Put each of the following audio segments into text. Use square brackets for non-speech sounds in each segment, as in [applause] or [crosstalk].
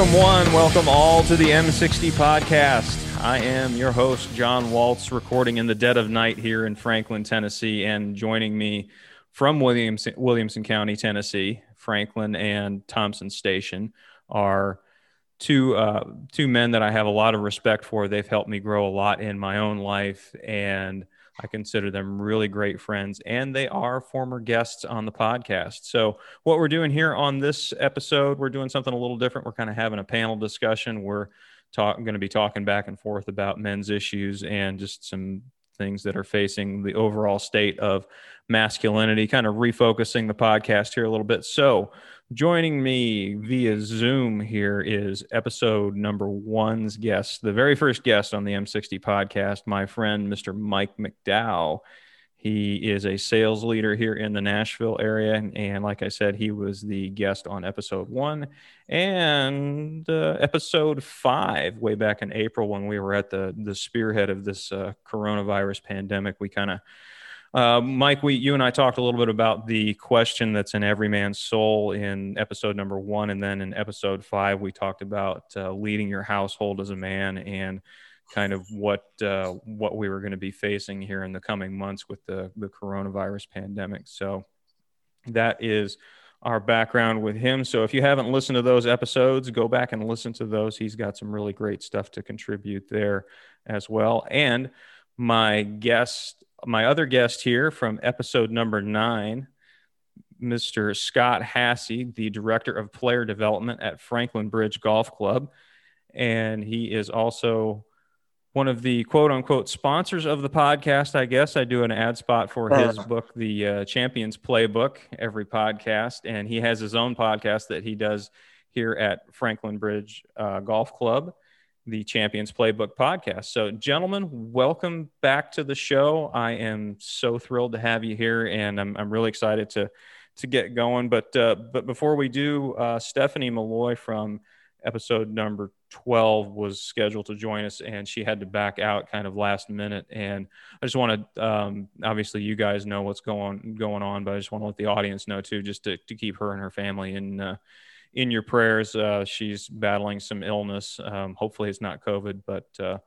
Welcome, one, welcome all to the M60 podcast. I am your host, John Waltz, recording in the dead of night here in Franklin, Tennessee. And joining me from Williamson, Williamson County, Tennessee, Franklin and Thompson Station are two uh, two men that I have a lot of respect for. They've helped me grow a lot in my own life, and I consider them really great friends, and they are former guests on the podcast. So, what we're doing here on this episode, we're doing something a little different. We're kind of having a panel discussion. We're talk, going to be talking back and forth about men's issues and just some things that are facing the overall state of masculinity, kind of refocusing the podcast here a little bit. So, Joining me via Zoom here is episode number one's guest, the very first guest on the M60 podcast, my friend, Mr. Mike McDowell. He is a sales leader here in the Nashville area. And like I said, he was the guest on episode one and uh, episode five, way back in April when we were at the, the spearhead of this uh, coronavirus pandemic. We kind of uh, Mike, we, you and I talked a little bit about the question that's in every man's soul in episode number one, and then in episode five, we talked about uh, leading your household as a man and kind of what uh, what we were going to be facing here in the coming months with the the coronavirus pandemic. So that is our background with him. So if you haven't listened to those episodes, go back and listen to those. He's got some really great stuff to contribute there as well. And my guest my other guest here from episode number nine, Mr. Scott Hassey, the director of player development at Franklin Bridge Golf Club. And he is also one of the quote unquote sponsors of the podcast. I guess I do an ad spot for his book, The uh, Champions Playbook, every podcast. And he has his own podcast that he does here at Franklin Bridge uh, Golf Club the Champions Playbook podcast. So, gentlemen, welcome back to the show. I am so thrilled to have you here, and I'm, I'm really excited to to get going. But uh, but before we do, uh, Stephanie Malloy from episode number 12 was scheduled to join us, and she had to back out kind of last minute. And I just want to um, obviously you guys know what's going going on, but I just want to let the audience know too, just to, to keep her and her family in. Uh, in your prayers. Uh, she's battling some illness. Um, hopefully, it's not COVID, but uh,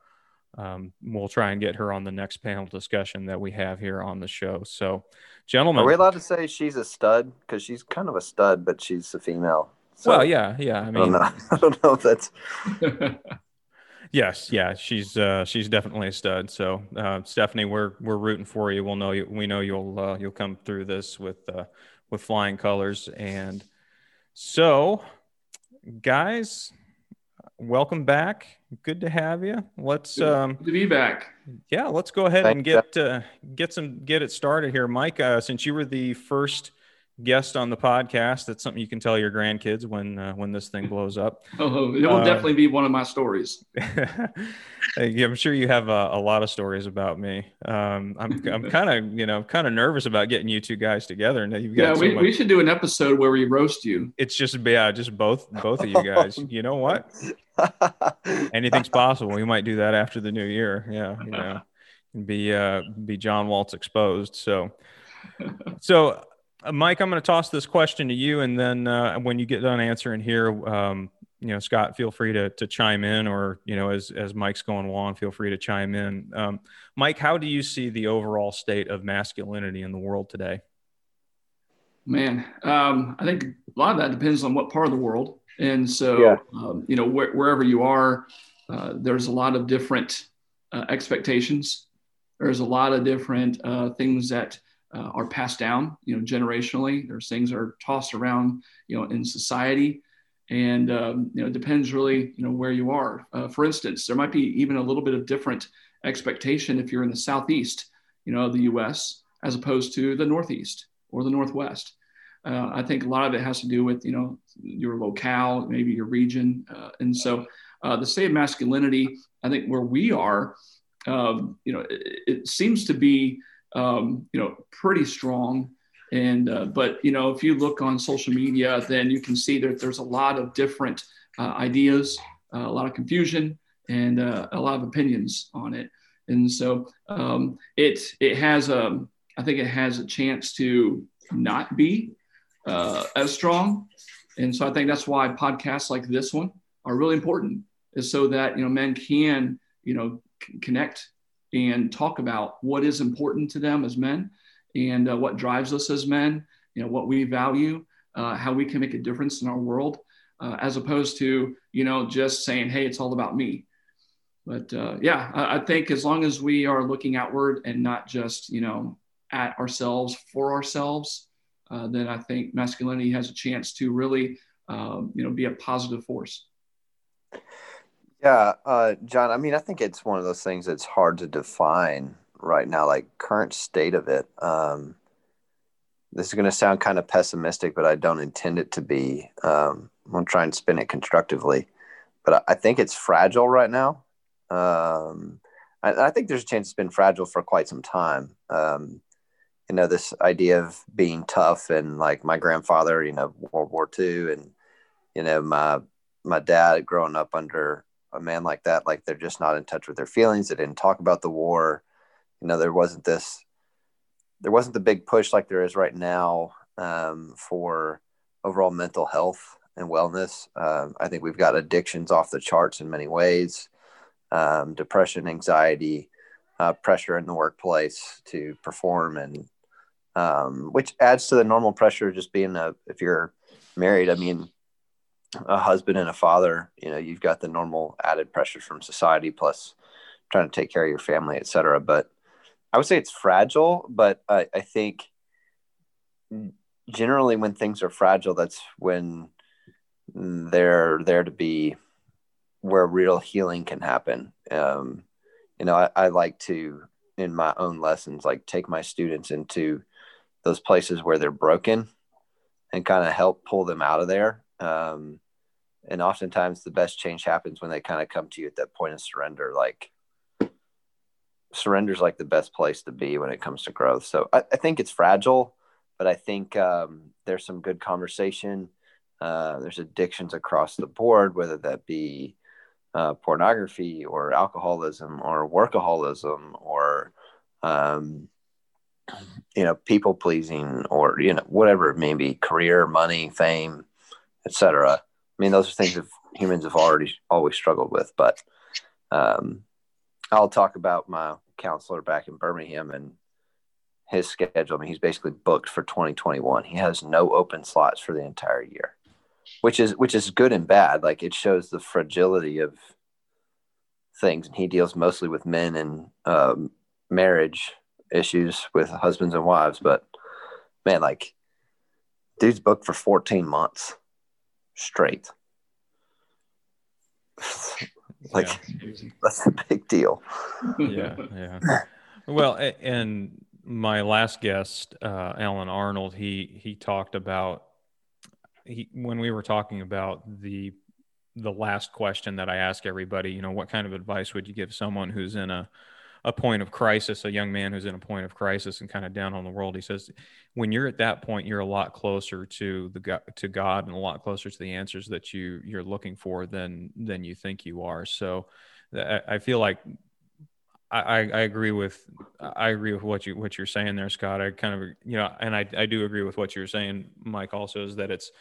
um, we'll try and get her on the next panel discussion that we have here on the show. So, gentlemen, are we allowed to say she's a stud? Because she's kind of a stud, but she's a female. So, well, yeah, yeah. I mean, I don't know, [laughs] I don't know if that's. [laughs] yes, yeah, she's uh, she's definitely a stud. So, uh, Stephanie, we're we're rooting for you. We'll know you. We know you'll uh, you'll come through this with uh, with flying colors and so, guys, welcome back. Good to have you. Let's good um, to be back. Yeah, let's go ahead and get uh, get some get it started here, Mike. Uh, since you were the first guest on the podcast. That's something you can tell your grandkids when uh, when this thing [laughs] blows up. Oh, it will uh, definitely be one of my stories. [laughs] I'm sure you have a, a, lot of stories about me. Um, I'm I'm [laughs] kind of you know kind of nervous about getting you two guys together. And you've got yeah, so we, much... we should do an episode where we roast you. It's just yeah, just both both of you guys. you know what? Anything's possible. We might do that after the new year. Yeah, you know, be uh, be John Waltz exposed. So. So Mike, I'm going to toss this question to you, and then uh, when you get done answering here, um, you know, Scott, feel free to to chime in, or you know, as as Mike's going along, feel free to chime in. Um, Mike, how do you see the overall state of masculinity in the world today? Man, um, I think a lot of that depends on what part of the world, and so yeah. um, you know, wh- wherever you are, uh, there's a lot of different uh, expectations. There's a lot of different uh, things that uh, are passed down, you know, generationally. There's things that are tossed around, you know, in society, and um, you know, it depends really, you know, where you are. Uh, for instance, there might be even a little bit of different expectation if you're in the southeast, you know, of the U.S. as opposed to the northeast or the northwest. Uh, I think a lot of it has to do with you know your locale, maybe your region, uh, and so uh, the state of masculinity. I think where we are, um, you know, it, it, seems to be um, you know pretty strong. And uh, but you know if you look on social media, then you can see that there's a lot of different uh, ideas, a lot of confusion, and a lot of opinions on it. And so um, it it has a I think it has a chance to not be uh, as strong. And so I think that's why podcasts like this one are really important, is so that you know men can you know c- connect and talk about what is important to them as men and uh, what drives us as men, you know what we value, uh, how we can make a difference in our world, uh, as opposed to you know just saying, hey, it's all about me. But uh, yeah, I, I think as long as we are looking outward and not just you know at ourselves for ourselves, uh, then I think masculinity has a chance to really, um, you know, be a positive force. Yeah, uh, John. I mean, I think it's one of those things that's hard to define right now, like current state of it. Um, this is going to sound kind of pessimistic, but I don't intend it to be. Um, I'm going to try and spin it constructively, but I, I think it's fragile right now. Um, I, I, think there's a chance it's been fragile for quite some time. Um, you know this idea of being tough and like my grandfather you know world war ii and you know my my dad growing up under a man like that like they're just not in touch with their feelings. They didn't talk about the war. You know there wasn't this there wasn't the big push like there is right now um, for overall mental health and wellness. Um, i think we've got addictions off the charts in many ways. Um, depression anxiety uh, pressure in the workplace to perform and um, which adds to the normal pressure of just being a if you're married i mean a husband and a father you know you've got the normal added pressures from society plus trying to take care of your family etc but i would say it's fragile but I, I think generally when things are fragile that's when they're there to be where real healing can happen um, you know I, I like to in my own lessons like take my students into those places where they're broken and kind of help pull them out of there. Um, and oftentimes the best change happens when they kind of come to you at that point of surrender. Like surrender is like the best place to be when it comes to growth. So I, I think it's fragile, but I think um, there's some good conversation. Uh, there's addictions across the board, whether that be uh, pornography or alcoholism or workaholism or um, you know, people pleasing or, you know, whatever it may be, career, money, fame, etc. I mean, those are things that humans have already always struggled with. But um, I'll talk about my counselor back in Birmingham and his schedule. I mean, he's basically booked for 2021. He has no open slots for the entire year, which is which is good and bad. Like it shows the fragility of things, and he deals mostly with men and um, marriage issues with husbands and wives, but man, like dude's booked for 14 months straight. [laughs] like yeah, that's a big deal. yeah, yeah. Well, and my last guest, uh, Alan Arnold, he he talked about he when we were talking about the the last question that I ask everybody, you know, what kind of advice would you give someone who's in a a point of crisis, a young man who's in a point of crisis and kind of down on the world. He says, when you're at that point, you're a lot closer to the to God and a lot closer to the answers that you you're looking for than than you think you are. So, I, I feel like I, I agree with I agree with what you what you're saying there, Scott. I kind of you know, and I I do agree with what you're saying, Mike. Also, is that it's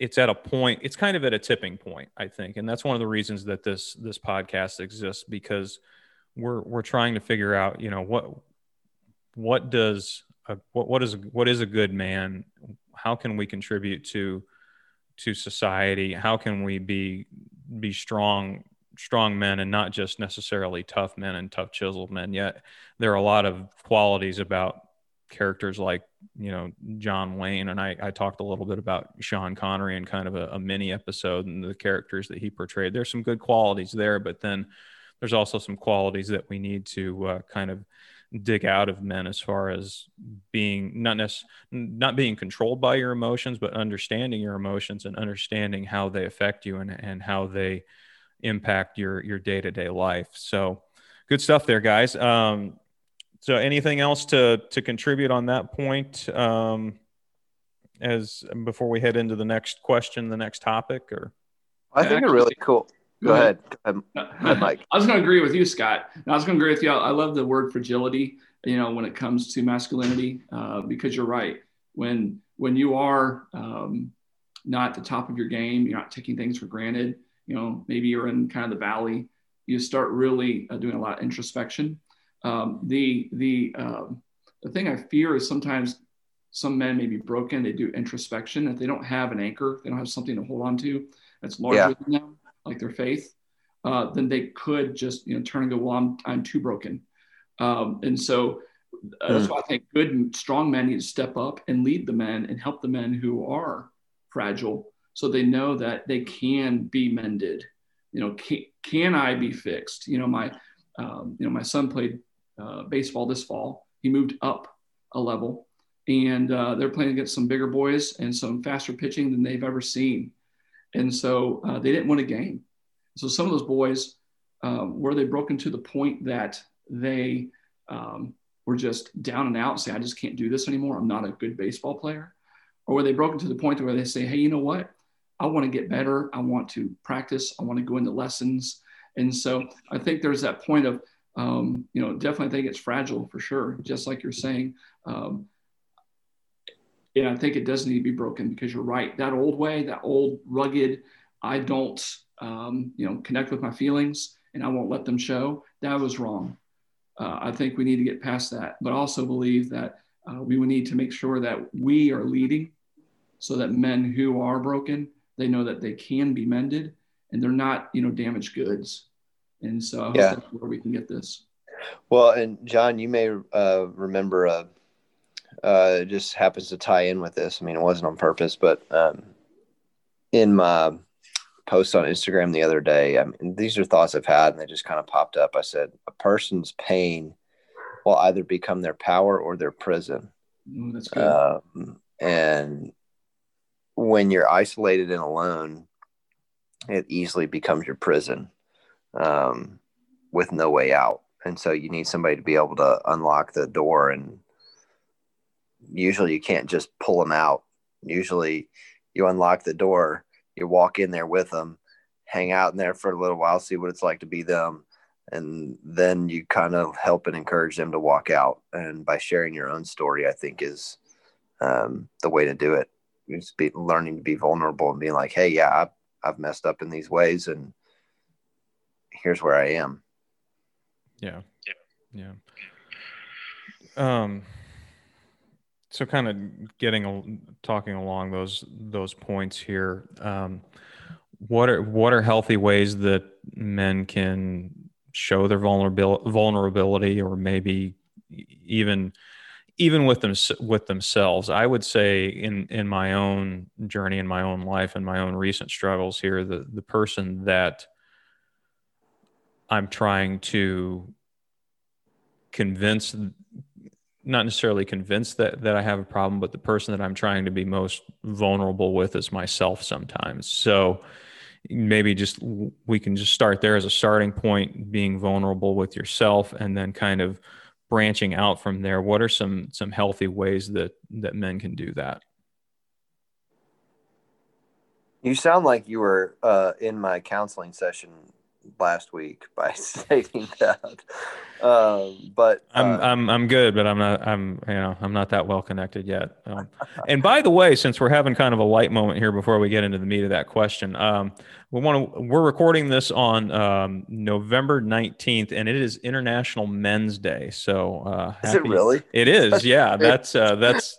it's at a point it's kind of at a tipping point i think and that's one of the reasons that this this podcast exists because we're we're trying to figure out, you know, what what does a, what what is what is a good man? How can we contribute to to society? How can we be be strong strong men and not just necessarily tough men and tough chiseled men? Yet there are a lot of qualities about characters like you know John Wayne and I, I talked a little bit about Sean Connery in kind of a, a mini episode and the characters that he portrayed. There's some good qualities there, but then there's also some qualities that we need to uh, kind of dig out of men as far as being not nec- not being controlled by your emotions, but understanding your emotions and understanding how they affect you and, and how they impact your your day to day life. So good stuff there, guys. Um, so anything else to to contribute on that point? Um, as before we head into the next question, the next topic, or I think Actually, a really cool. Go, ahead. Go ahead, Mike. I was going to agree with you, Scott. I was going to agree with you. I love the word fragility. You know, when it comes to masculinity, uh, because you're right. When when you are um, not at the top of your game, you're not taking things for granted. You know, maybe you're in kind of the valley. You start really uh, doing a lot of introspection. Um, the the um, the thing I fear is sometimes some men may be broken. They do introspection. If they don't have an anchor, they don't have something to hold on to that's larger yeah. than them, like their faith, uh, then they could just you know turn and go, well, I'm I'm too broken, um, and so uh, that's hmm. why I think good and strong men need to step up and lead the men and help the men who are fragile, so they know that they can be mended. You know, can, can I be fixed? You know, my um, you know my son played uh, baseball this fall. He moved up a level, and uh, they're playing against some bigger boys and some faster pitching than they've ever seen. And so uh, they didn't win a game. So some of those boys, um, were they broken to the point that they um, were just down and out, say, I just can't do this anymore. I'm not a good baseball player. Or were they broken to the point where they say, hey, you know what? I want to get better. I want to practice. I want to go into lessons. And so I think there's that point of, um, you know, definitely I think it's fragile for sure, just like you're saying. Um, and I think it does need to be broken because you're right. That old way, that old rugged, I don't, um, you know, connect with my feelings and I won't let them show. That was wrong. Uh, I think we need to get past that, but also believe that uh, we would need to make sure that we are leading so that men who are broken, they know that they can be mended and they're not, you know, damaged goods. And so I hope yeah. that's where we can get this. Well, and John, you may uh, remember a uh, it just happens to tie in with this. I mean, it wasn't on purpose, but um, in my post on Instagram the other day, I mean, these are thoughts I've had, and they just kind of popped up. I said, a person's pain will either become their power or their prison. Mm, that's good. Um, and when you're isolated and alone, it easily becomes your prison um, with no way out. And so you need somebody to be able to unlock the door and usually you can't just pull them out. Usually you unlock the door, you walk in there with them, hang out in there for a little while, see what it's like to be them. And then you kind of help and encourage them to walk out. And by sharing your own story, I think is um, the way to do it. Just be learning to be vulnerable and being like, Hey, yeah, I've, I've messed up in these ways and here's where I am. Yeah. Yeah. Yeah. Um, so kind of getting talking along those those points here um, what are what are healthy ways that men can show their vulnerability vulnerability or maybe even even with them with themselves? I would say in in my own journey in my own life and my own recent struggles here the the person that i'm trying to convince not necessarily convinced that that I have a problem, but the person that I'm trying to be most vulnerable with is myself sometimes. So maybe just we can just start there as a starting point, being vulnerable with yourself, and then kind of branching out from there. What are some some healthy ways that that men can do that? You sound like you were uh, in my counseling session last week [laughs] by stating that. Um, but uh, I'm I'm I'm good, but I'm not I'm you know I'm not that well connected yet. Um, [laughs] and by the way, since we're having kind of a light moment here before we get into the meat of that question, um, we want to we're recording this on um, November 19th, and it is International Men's Day. So uh, happy, is it really? It is. [laughs] Yeah, that's uh, that's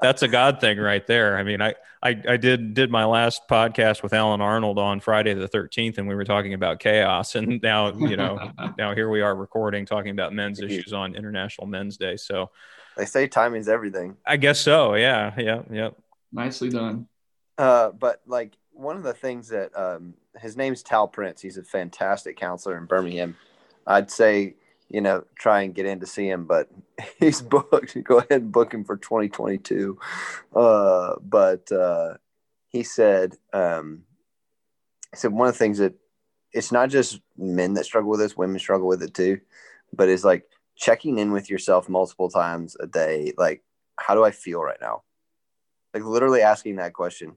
that's a God thing right there. I mean, I I, I did did my last podcast with Alan Arnold on Friday the 13th, and we were talking about chaos. And [laughs] now, you know, [laughs] now here we are recording talking about men's issues on International Men's Day. So they say timing's everything. I guess so. Yeah. Yeah. Yep. Nicely done. Uh, but like one of the things that um, his name's Tal Prince. He's a fantastic counselor in Birmingham. I'd say you know, try and get in to see him, but [laughs] he's booked. Go ahead and book him for 2022. Uh, but uh, he said, um, he said one of the things that it's not just men that struggle with this, women struggle with it too, but it's like checking in with yourself multiple times a day. Like, how do I feel right now? Like literally asking that question,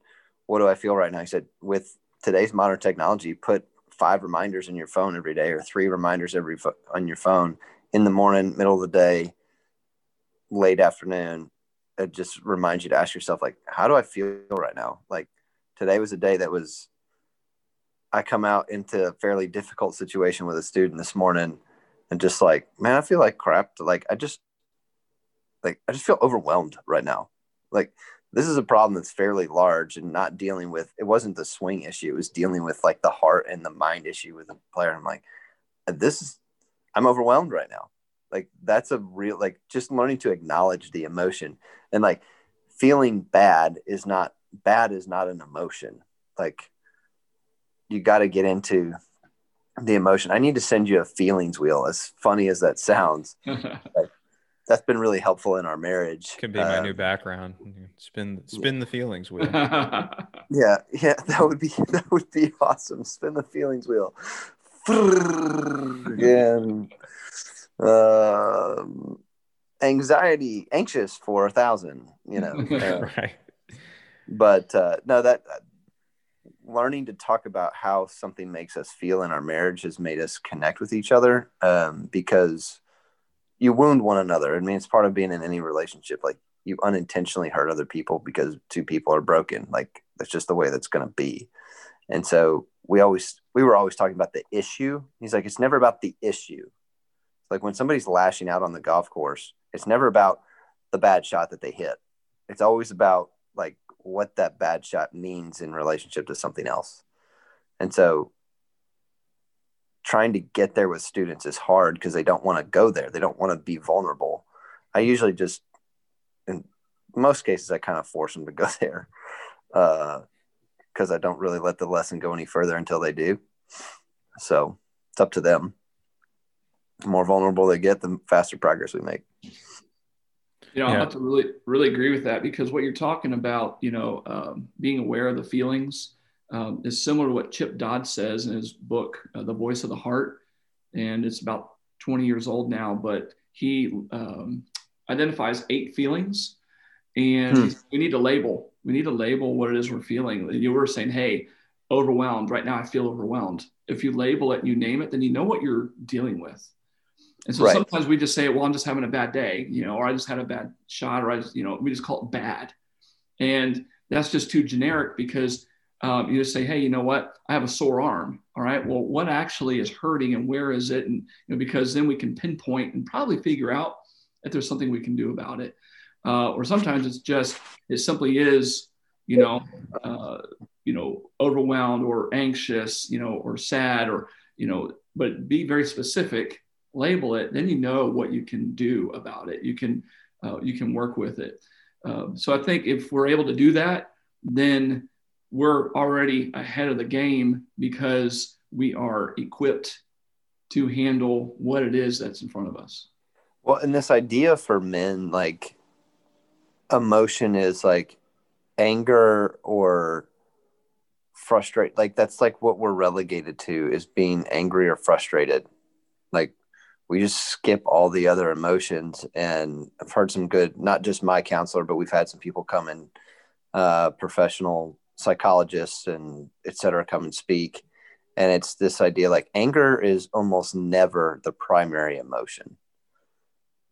what do I feel right now? He said, with today's modern technology, put five reminders in your phone every day or three reminders every fo- on your phone in the morning, middle of the day, late afternoon. It just reminds you to ask yourself, like, how do I feel right now? Like today was a day that was, I come out into a fairly difficult situation with a student this morning and just like, man, I feel like crap. Like I just, like, I just feel overwhelmed right now. Like this is a problem that's fairly large and not dealing with it wasn't the swing issue it was dealing with like the heart and the mind issue with the player. I'm like this is i'm overwhelmed right now. Like that's a real like just learning to acknowledge the emotion and like feeling bad is not bad is not an emotion. Like you got to get into the emotion. I need to send you a feelings wheel as funny as that sounds. [laughs] Like, that's been really helpful in our marriage. Could be my um, new background. Spin spin the feelings wheel. [laughs] yeah, yeah, that would be [laughs] that would be awesome. Spin the feelings wheel. and um, anxiety, anxious for a thousand. You know, [laughs] uh, right. But uh, no, that uh, learning to talk about how something makes us feel in our marriage has made us connect with each other um, because you wound one another. I mean, it's part of being in any relationship. Like you unintentionally hurt other people because two people are broken. Like that's just the way that's going to be. And so we always, we were always talking about the issue. He's like, it's never about the issue. Like when somebody's lashing out on the golf course, it's never about the bad shot that they hit. It's always about like what that bad shot means in relationship to something else. And so trying to get there with students is hard because they don't want to go there. They don't want to be vulnerable. I usually just, in most cases, I kind of force them to go [laughs] there because uh, I don't really let the lesson go any further until they do. So it's up to them. The more vulnerable they get, the faster progress we make. You know, yeah. I have to really, really agree with that because what you're talking about, you know, um, being aware of the feelings, um, is similar to what Chip Dodd says in his book, uh, The Voice of the Heart. And it's about 20 years old now, but he um, identifies eight feelings. And hmm. we need to label. We need to label what it is we're feeling. You were saying, hey, overwhelmed. Right now, I feel overwhelmed. If you label it and you name it, then you know what you're dealing with. And so right. sometimes we just say, well, I'm just having a bad day, you know, or I just had a bad shot, or I just, you know, we just call it bad. And that's just too generic because um, you just say, hey, you know what? I have a sore arm. All right. Well, what actually is hurting and where is it? And you know, because then we can pinpoint and probably figure out if there's something we can do about it. Uh, or sometimes it's just it simply is, you know, uh, you know, overwhelmed or anxious, you know, or sad or you know, but be very specific, label it, then you know what you can do about it. You can uh, you can work with it. Um, so I think if we're able to do that, then we're already ahead of the game because we are equipped to handle what it is that's in front of us. Well, and this idea for men, like emotion is like anger or frustrate like that's like what we're relegated to is being angry or frustrated like we just skip all the other emotions and i've heard some good not just my counselor but we've had some people come in uh, professional psychologists and et cetera come and speak. And it's this idea like anger is almost never the primary emotion.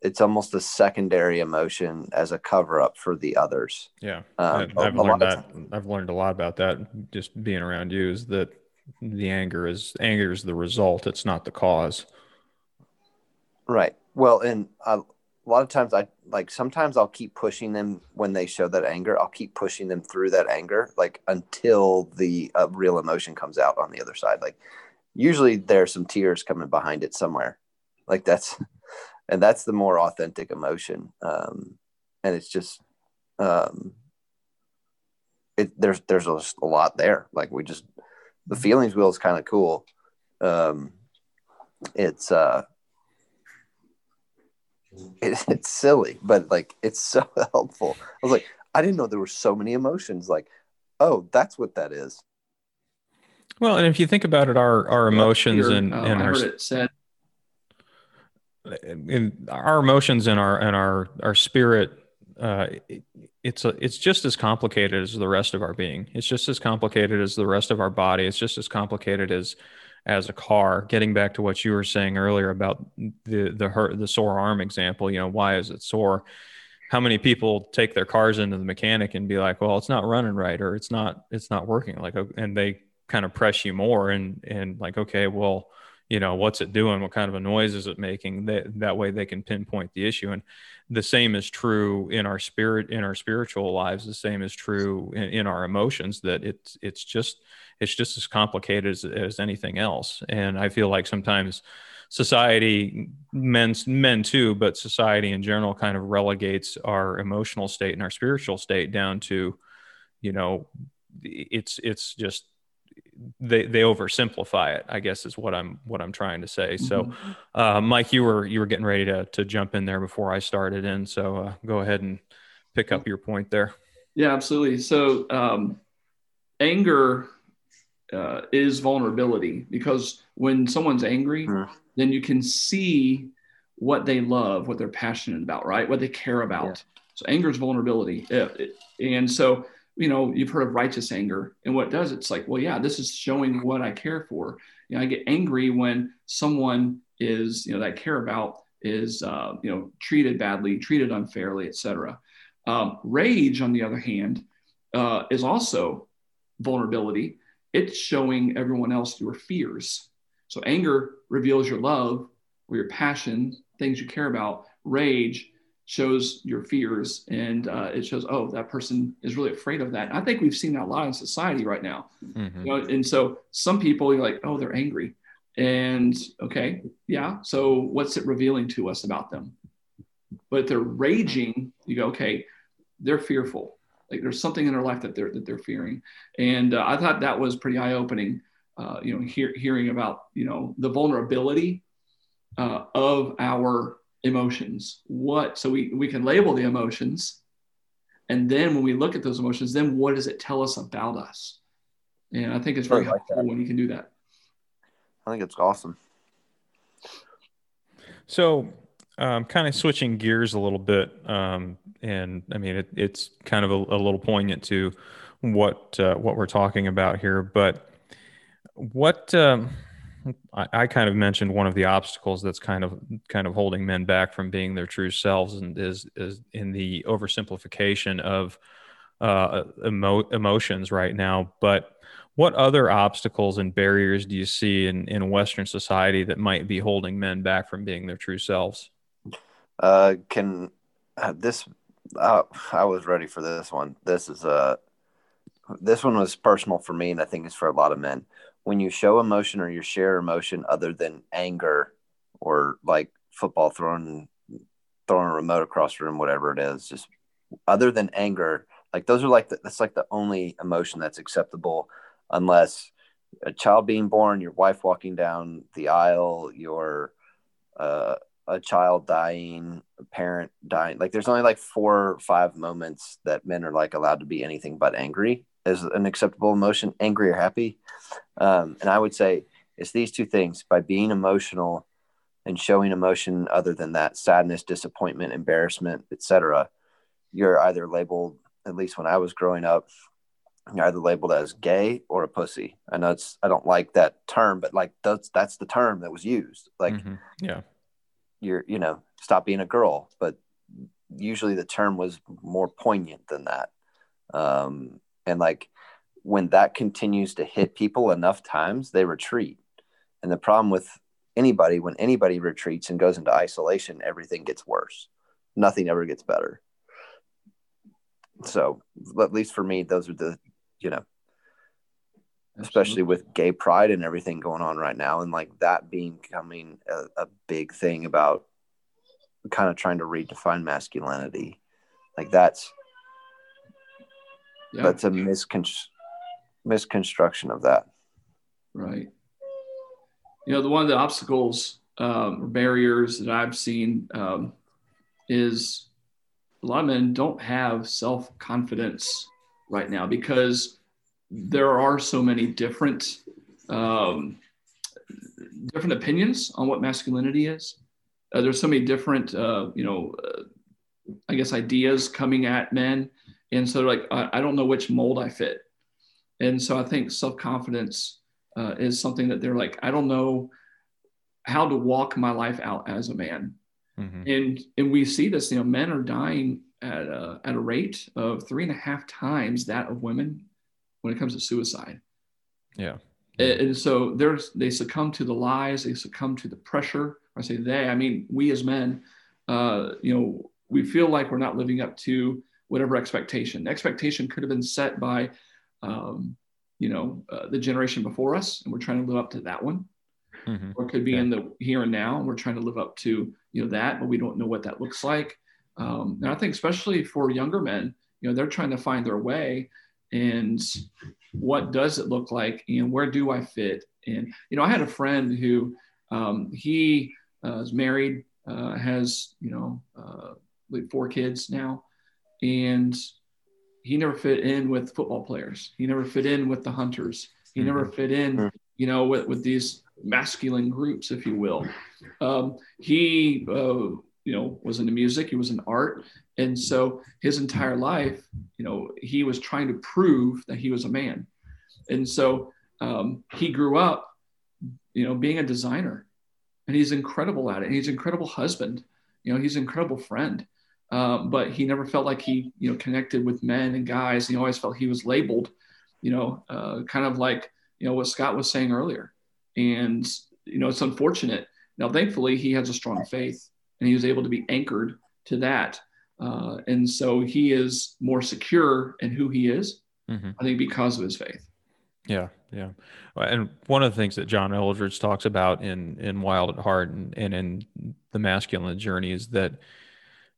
It's almost a secondary emotion as a cover up for the others. Yeah. Um, I've, learned that. I've learned a lot about that just being around you is that the anger is anger is the result. It's not the cause. Right. Well, and I, a lot of times I like sometimes I'll keep pushing them when they show that anger. I'll keep pushing them through that anger, like until the uh, real emotion comes out on the other side. Like usually there's some tears coming behind it somewhere. Like that's, [laughs] and that's the more authentic emotion. Um, and it's just, um, it, there's, there's a, a lot there. Like we just, the feelings wheel is kind of cool. Um, it's, uh, it, it's silly, but like it's so [laughs] helpful. I was like, I didn't know there were so many emotions. Like, oh, that's what that is. Well, and if you think about it, our our emotions and uh, and I our heard it said in our emotions and our and our our spirit uh, it, it's a, it's just as complicated as the rest of our being. It's just as complicated as the rest of our body. It's just as complicated as as a car. Getting back to what you were saying earlier about the the hurt the sore arm example, you know, why is it sore? How many people take their cars into the mechanic and be like, "Well, it's not running right," or "It's not it's not working," like, and they kind of press you more and and like, okay, well, you know, what's it doing? What kind of a noise is it making? That that way they can pinpoint the issue and the same is true in our spirit in our spiritual lives the same is true in, in our emotions that it's it's just it's just as complicated as, as anything else and i feel like sometimes society men men too but society in general kind of relegates our emotional state and our spiritual state down to you know it's it's just they they oversimplify it i guess is what i'm what i'm trying to say. So mm-hmm. uh, mike you were you were getting ready to to jump in there before i started in. So uh, go ahead and pick up your point there. Yeah absolutely. So um, anger uh, is vulnerability because when someone's angry mm. then you can see what they love what they're passionate about right? What they care about. Yeah. so anger is vulnerability. And so you know, you've heard of righteous anger. And what it does, it's like, well, yeah, this is showing what I care for. You know, I get angry when someone is, you know, that I care about is, uh, you know, treated badly, treated unfairly, etc. Um, rage, on the other hand, uh, is also vulnerability. It's showing everyone else your fears. So anger reveals your love or your passion, things you care about. Rage shows your fears and uh, it shows oh that person is really afraid of that. And i think we've seen that a lot in society right now. Mm-hmm. you know, and so some people you're like oh they're angry. And okay yeah so what's it revealing to us about them? But if they're raging. You go okay they're fearful. Like there's something in their life that they're that they're fearing. And uh, i thought that was pretty eye-opening uh, you know hear, hearing about you know the vulnerability uh, of our emotions. What so we we can label the emotions and then when we look at those emotions then what does it tell us about us? And i think it's very like helpful that. when you can do that. I think it's awesome. So um, kind of switching gears a little bit um, and i mean it, it's kind of a, a, little poignant to what uh, what we're talking about here but what um, I, I, kind of mentioned one of the obstacles that's kind of kind of holding men back from being their true selves, and is is in the oversimplification of uh, emo- emotions right now. But what other obstacles and barriers do you see in in Western society that might be holding men back from being their true selves? Uh, can uh, this? Uh, I was ready for this one. This is a. Uh, this one was personal for me, and I think it's for a lot of men when you show emotion or you share emotion other than anger or like football throwing throwing a remote across the room, whatever it is, just other than anger, like those are like the, that's like the only emotion that's acceptable, unless a child being born, your wife walking down the aisle, your uh, a child dying, a parent dying. Like there's only like four or five moments that men are like allowed to be anything but angry as an acceptable emotion, angry or happy. Um, and I would say it's these two things by being emotional and showing emotion other than that sadness, disappointment, embarrassment, etc. You're either labeled, at least when I was growing up, you're either labeled as gay or a pussy. I know it's I don't like that term, but like that's that's the term that was used. Like, mm-hmm. yeah, you're you know stop being a girl, but usually the term was more poignant than that. Um, and like when that continues to hit people enough times, they retreat. And the problem with anybody, when anybody retreats and goes into isolation, everything gets worse. Nothing ever gets better. So, at least for me, those are the, you know, especially with gay pride and everything going on right now. And like that being becoming a, a big thing about kind of trying to redefine masculinity. Like that's, yeah. that's a miscon- misconstruction of that. Right. You know, the one of the obstacles um, or barriers that I've seen um, is a lot of men don't have self confidence right now because there are so many different um, different opinions on what masculinity is. Uh, there's so many different, uh, you know, uh, I guess ideas coming at men, and so like I, I, don't know which mold I fit, and so I think self confidence uh, is something that they're like I don't know how to walk my life out as a man, mm-hmm. and and we see this, you know, men are dying at a, at a rate of three and a half times that of women when it comes to suicide. Yeah. And so there's they succumb to the lies, they succumb to the pressure. I say they, I mean we as men, uh, you know, we feel like we're not living up to whatever expectation. The expectation could have been set by, um, you know, uh, the generation before us, and we're trying to live up to that one. Mm-hmm. Or it could be yeah. in the here and now, and we're trying to live up to you know that, but we don't know what that looks like. Um, and I think especially for younger men, you know, they're trying to find their way and what does it look like and where do I fit? And, you know, I had a friend who um, he uh, is married, uh, has, you know, uh, like four kids now, and he never fit in with football players. He never fit in with the hunters. He mm-hmm. never fit in, mm-hmm. you know, with, with these masculine groups, if you will. Um, he uh, you know was into music he was in art and so his entire life you know he was trying to prove that he was a man and so um, he grew up you know being a designer and he's incredible at it and he's an incredible husband you know he's an incredible friend um, but he never felt like he you know connected with men and guys he always felt he was labeled you know uh, kind of like you know what scott was saying earlier and you know it's unfortunate now thankfully he has a strong faith and he was able to be anchored to that. Uh, and so he is more secure in who he is, mm-hmm. I think, because of his faith. Yeah, yeah. And one of the things that John Eldredge talks about in in Wild at Heart and, and in the masculine journey is that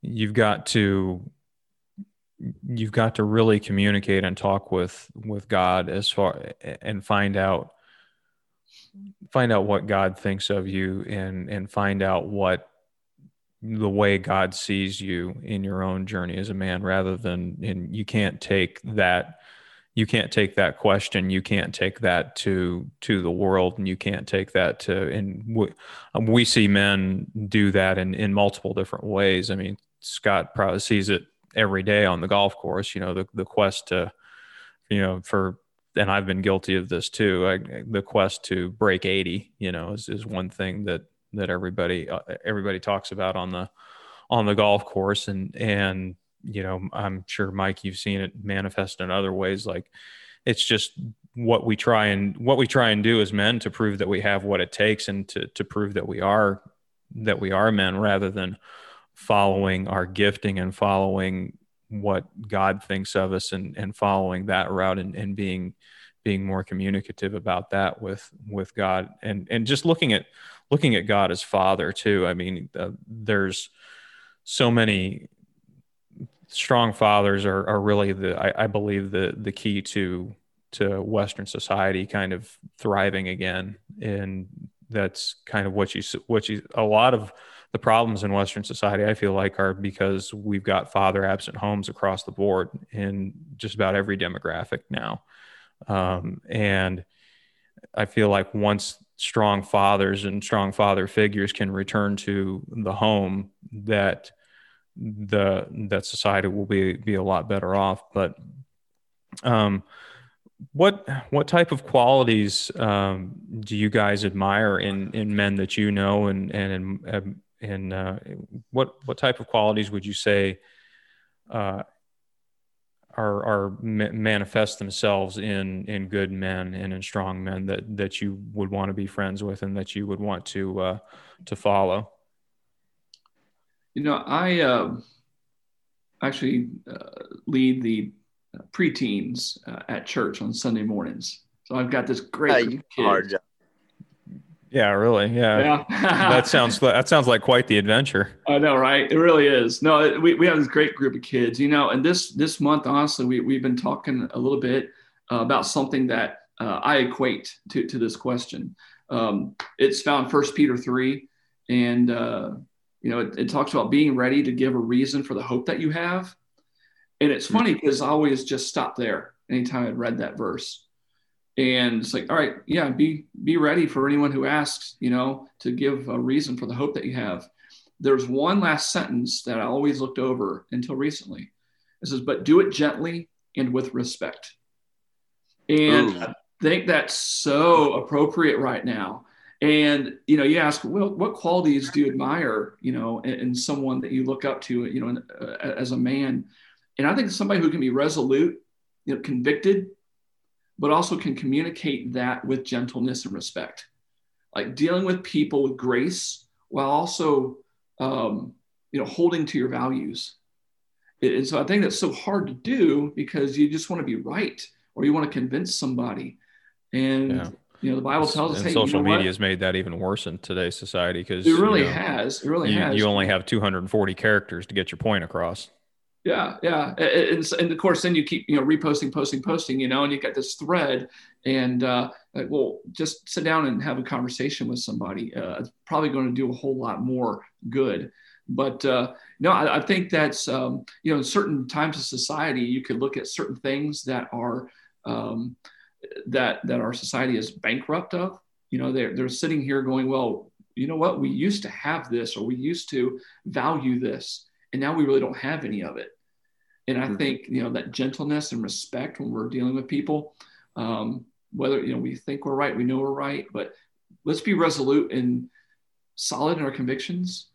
you've got to you've got to really communicate and talk with with God as far and find out find out what God thinks of you and and find out what the way God sees you in your own journey as a man rather than and you can't take that you can't take that question you can't take that to to the world and you can't take that to and we, we see men do that in in multiple different ways. I mean scott probably sees it every day on the golf course you know the, the quest to you know for and i've been guilty of this too I, the quest to break 80 you know is, is one thing that that everybody uh, everybody talks about on the on the golf course. And and you know i'm sure mike you've seen it manifest in other ways. Like it's just what we try and what we try and do as men to prove that we have what it takes and to to prove that we are that we are men rather than following our gifting and following what God thinks of us and, and following that route and, and being being more communicative about that with with God and and just looking at looking at God as Father too. I mean, uh, there's so many strong fathers are, are really the I, I, believe the the key to to Western society kind of thriving again, and that's kind of what you what you a lot of the problems in Western society I feel like are because we've got father absent homes across the board in just about every demographic now, um, and I feel like once strong fathers and strong father figures can return to the home that the that society will be be a lot better off. But um what what type of qualities um, do you guys admire in in men that you know and and um, in uh, what what type of qualities would you say uh, are are manifest themselves in in good men and in strong men that that you would want to be friends with and that you would want to uh, to follow. You know, I uh, actually uh, lead the preteens uh, at church on Sunday mornings. So I've got this great kids. Yeah, really. Yeah. yeah. that sounds that sounds like quite the adventure. I know, right? It really is. No, we, we have this great group of kids, you know, and this this month, honestly, we, we've been talking a little bit uh, about something that uh, I equate to, to this question. Um, it's found First Peter 3, and uh, You know, it, it talks about being ready to give a reason for the hope that you have. And it's funny because I always just stop there anytime I'd read that verse. And it's like, all right, yeah, be be ready for anyone who asks, you know, to give a reason for the hope that you have. There's one last sentence that I always looked over until recently. It says, but do it gently and with respect. And Ooh. I think that's so appropriate right now. And you know, you ask, well, what qualities do you admire, you know, in, in someone that you look up to, you know, in, uh, as a man? And I think somebody who can be resolute, you know, convicted, but also can communicate that with gentleness and respect, like dealing with people with grace while also, um, you know, holding to your values. And so I think that's so hard to do because you just want to be right or you want to convince somebody. And yeah. you know, the Bible tells us, and hey, social you know media has made that even worse in today's society because it really you know, has. It really you, has. You only have 240 characters to get your point across. Yeah, yeah, and, and, of course, then you keep you know reposting, posting, posting, you know, and you get this thread, and uh, like, well, just sit down and have a conversation with somebody. Uh, it's probably going to do a whole lot more good. But uh, no, I, I, think that's um, you know, in certain times of society, you could look at certain things that are um, that that our society is bankrupt of. You know, they're they're sitting here going, well, you know what, we used to have this, or we used to value this and now we really don't have any of it. And i mm-hmm. think you know that gentleness and respect when we're dealing with people um, whether you know we think we're right we know we're right but let's be resolute and solid in our convictions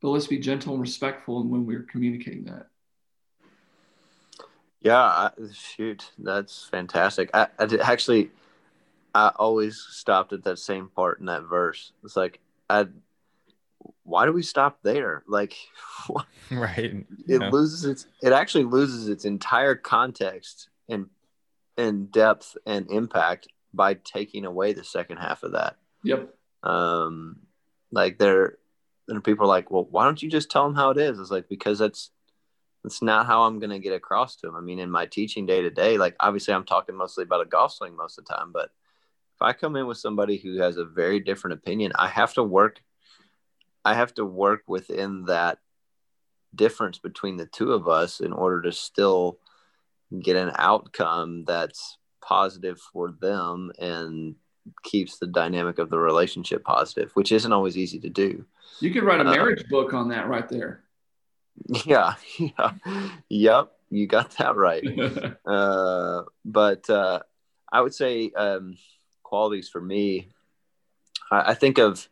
but let's be gentle and respectful when we're communicating that. Yeah I, shoot that's fantastic. I, I did, actually i always stopped at that same part in that verse. It's like i why do we stop there? Like, [laughs] [laughs] right? It yeah. loses its. It actually loses its entire context and and depth and impact by taking away the second half of that. Yep. Um, like there, and people are like, well, why don't you just tell them how it is? It's like because that's that's not how I'm going to get across to them. I mean, in my teaching day to day, like obviously I'm talking mostly about a golf swing most of the time, but if I come in with somebody who has a very different opinion, I have to work I have to work within that difference between the two of us in order to still get an outcome that's positive for them and keeps the dynamic of the relationship positive, which isn't always easy to do. You could write a uh, marriage uh, book on that right there. [laughs] Yeah, yeah, yep, you got that right. [laughs] uh, but uh, I would say um, qualities for me. I, I think of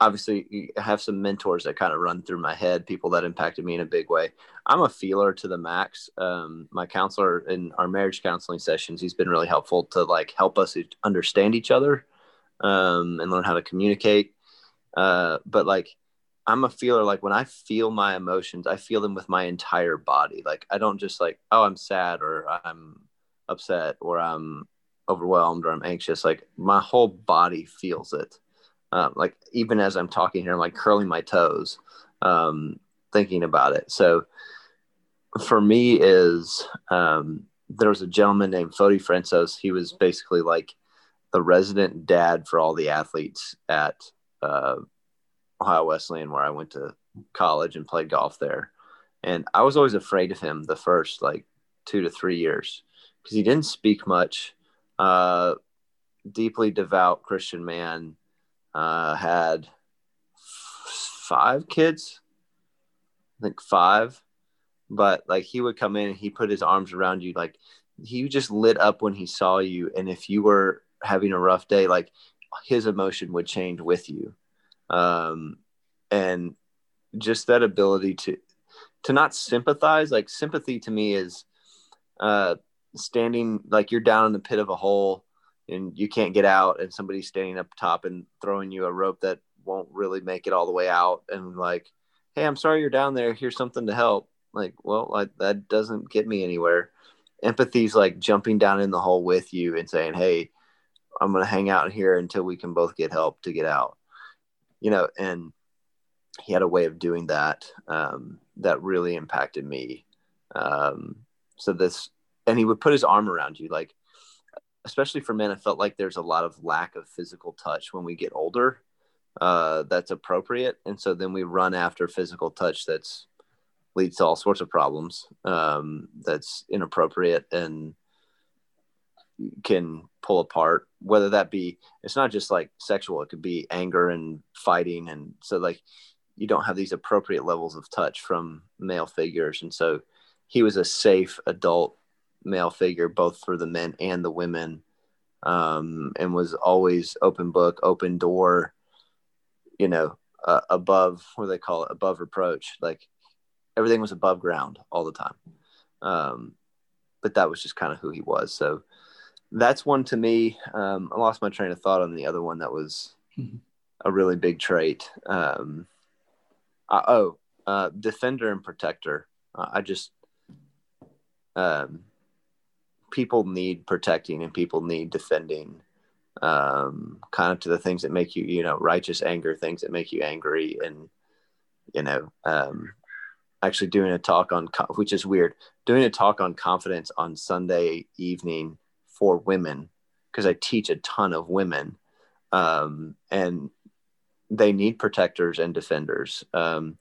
obviously I have some mentors that kind of run through my head, people that impacted me in a big way. I'm a feeler to the max. Um, my counselor in our marriage counseling sessions, he's been really helpful to like help us understand each other um, and learn how to communicate. Uh, but like, I'm a feeler. Like when I feel my emotions, I feel them with my entire body. Like I don't just like, oh, I'm sad or I'm upset or I'm overwhelmed or I'm anxious. Like my whole body feels it um, like even as I'm talking here, I'm like curling my toes, um, thinking about it. So for me is um, there was a gentleman named Fodi Fransos. He was basically like the resident dad for all the athletes at uh, Ohio Wesleyan, where I went to college and played golf there. And I was always afraid of him the first like two to three years because he didn't speak much. Uh, deeply devout Christian man, uh, had five kids, I think five. But like he would come in he put his arms around you, like he just lit up when he saw you. And if you were having a rough day, like his emotion would change with you. Um, and just that ability to to not sympathize like sympathy to me is uh standing like you're down in the pit of a hole and you can't get out and somebody's standing up top and throwing you a rope that won't really make it all the way out and like hey i'm sorry you're down there. Here's something to help. Like well like that doesn't get me anywhere. Empathy's like jumping down in the hole with you and saying hey i'm going to hang out here until we can both get help to get out. You know and he had a way of doing that um, that really impacted me. Um, so this and he would put his arm around you like especially for men, it felt like there's a lot of lack of physical touch when we get older. uh, that's appropriate, and so then we run after physical touch that's leads to all sorts of problems. Um, that's inappropriate and can pull apart. Whether that be, it's not just like sexual; it could be anger and fighting, and so like you don't have these appropriate levels of touch from male figures, and so he was a safe adult male figure both for the men and the women um, and was always open book open door you know uh, above what do they call it? Above reproach. Like everything was above ground all the time. Um, but that was just kind of who he was. So that's one to me. Um, i lost my train of thought on the other one that was mm-hmm. a really big trait. Um, uh, oh uh, defender and protector. Uh, i just um, people need protecting and people need defending um, kind of to the things that make you, you know, righteous anger, things that make you angry. And, you know, um, actually doing a talk on, which is weird, doing a talk on confidence on Sunday evening for women, because I teach a ton of women um, and they need protectors and defenders. Um,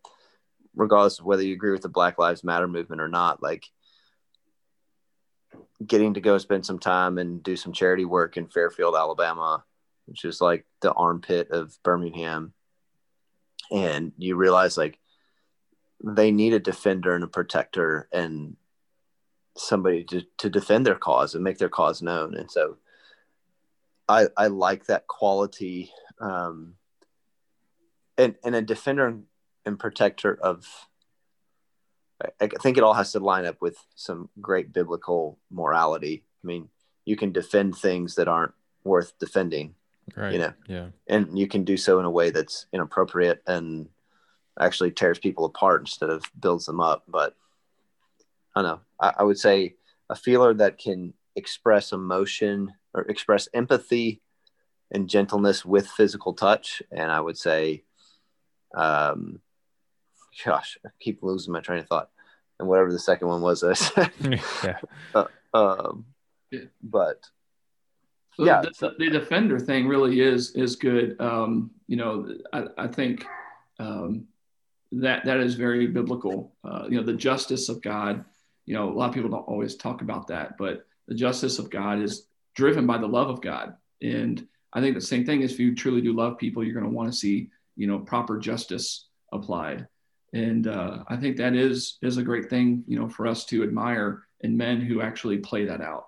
regardless of whether you agree with the Black Lives Matter movement or not, like getting to go spend some time and do some charity work in Fairfield, Alabama, which is like the armpit of Birmingham. And you realize like they need a defender and a protector and somebody to, to defend their cause and make their cause known. And so I, I like that quality um, and, and a defender and protector of I think it all has to line up with some great biblical morality. I mean, you can defend things that aren't worth defending, right. you know, yeah, and you can do so in a way that's inappropriate and actually tears people apart instead of builds them up. But I don't know. I, I would say a feeler that can express emotion or express empathy and gentleness with physical touch, and I would say, um, gosh, I keep losing my train of thought. And whatever the second one was, [laughs] [laughs] yeah. Uh, um, yeah. But so yeah, the, the, defender thing really is is good. Um, you know, I, I think um, that that is very biblical. Uh, you know, the justice of God. You know, a lot of people don't always talk about that, but the justice of God is driven by the love of God. And I think the same thing is if you truly do love people, you're going to want to see you know proper justice applied and uh, I think that is is a great thing, you know, for us to admire in men who actually play that out.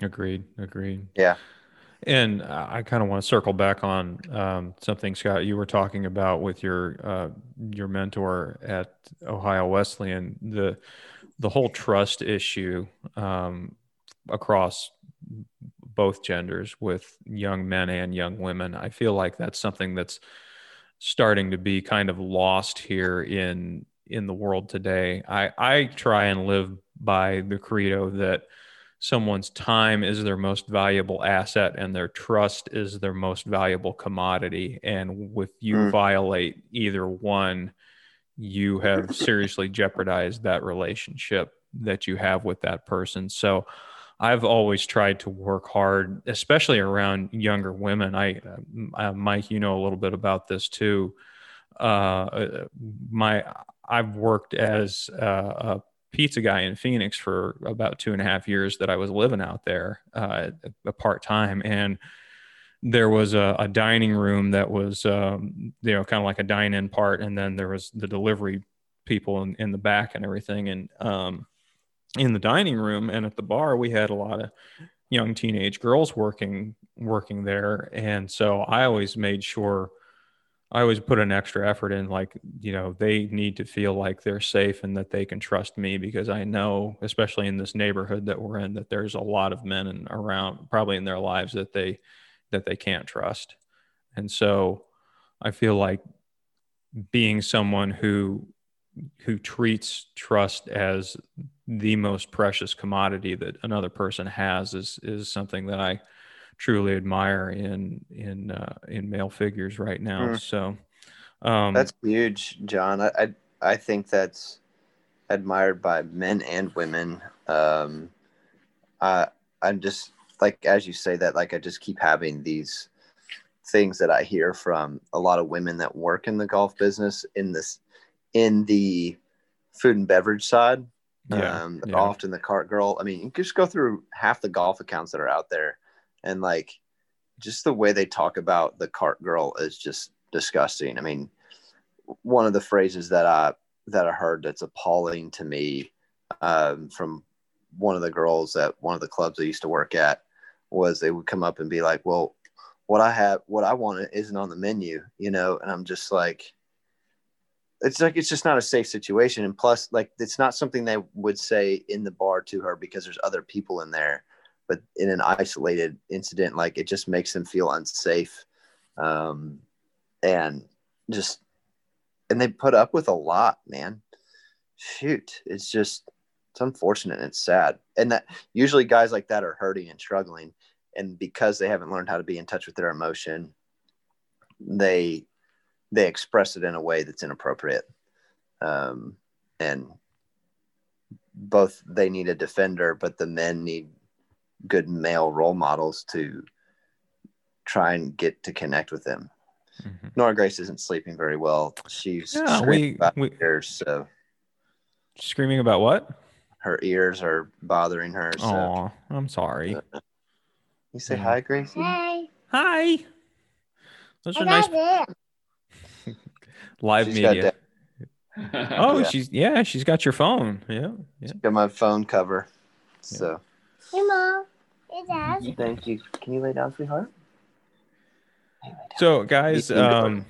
Agreed. Agreed. Yeah. And I kind of want to circle back on um, something, Scott, you were talking about with your uh, your mentor at Ohio Wesleyan, the the whole trust issue um, across both genders with young men and young women. I feel like that's something that's starting to be kind of lost here in in the world today. I I try and live by the credo that someone's time is their most valuable asset and their trust is their most valuable commodity and if you mm. violate either one you have seriously jeopardized that relationship that you have with that person so I've always tried to work hard, especially around younger women. I, uh, Mike, you know a little bit about this too. Uh, uh my, I've worked as a, a, pizza guy in Phoenix for about two and a half years that I was living out there, uh, a part time, and there was a, a, dining room that was, um, you know, kind of like a dine-in part, and then there was the delivery people in, in the back and everything, and um, in the dining room and at the bar we had a lot of young teenage girls working working there. And so i always made sure i always put an extra effort in like you know they need to feel like they're safe and that they can trust me because i know especially in this neighborhood that we're in that there's a lot of men and around probably in their lives that they that they can't trust. And so i feel like being someone who who treats trust as the most precious commodity that another person has is is something that I truly admire in in uh, in male figures right now. Mm. So um, that's huge, John. I, I, I think that's admired by men and women. Um, I I'm just like as you say that, like I just keep having these things that I hear from a lot of women that work in the golf business in this in the food and beverage side. Yeah, um, yeah. often the cart girl. I mean, you just go through half the golf accounts that are out there, and like, just the way they talk about the cart girl is just disgusting. I mean, one of the phrases that I that I heard that's appalling to me um, from one of the girls at one of the clubs I used to work at was they would come up and be like, "Well, what I have, what I want isn't on the menu," you know, and I'm just like, it's like it's just not a safe situation, and plus, like, it's not something they would say in the bar to her because there's other people in there, but in an isolated incident, like, it just makes them feel unsafe, um, and just, and they put up with a lot, man. Shoot, it's just it's unfortunate and it's sad. And that usually guys like that are hurting and struggling. And because they haven't learned how to be in touch with their emotion, they they express it in a way that's inappropriate. Um, and both they need a defender, but the men need good male role models to try and get to connect with them. Mm-hmm. Nora Grace isn't sleeping very well. She's yeah, we, we, years, so screaming about what? her ears are bothering her. So. Oh, I'm sorry. You say hi, Gracie. Hey. Hi. Those are nice. Live she's media. oh, yeah. she's yeah, she's got your phone. Yeah, yeah. She's got my phone cover. So. Hey, mom. Hey, dad. Thank you. Can you lay down, sweetheart? So, guys, um,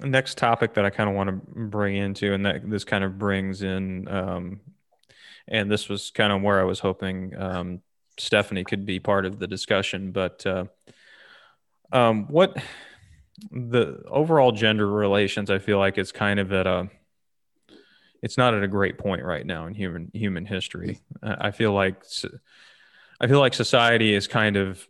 next topic that I kind of want to bring into, and that this kind of brings in um, and this was kind of where I was hoping um, Stephanie could be part of the discussion. But uh, um, what the overall gender relations, I feel like it's kind of at a it's not at a great point right now in human human history. I feel like I feel like society is kind of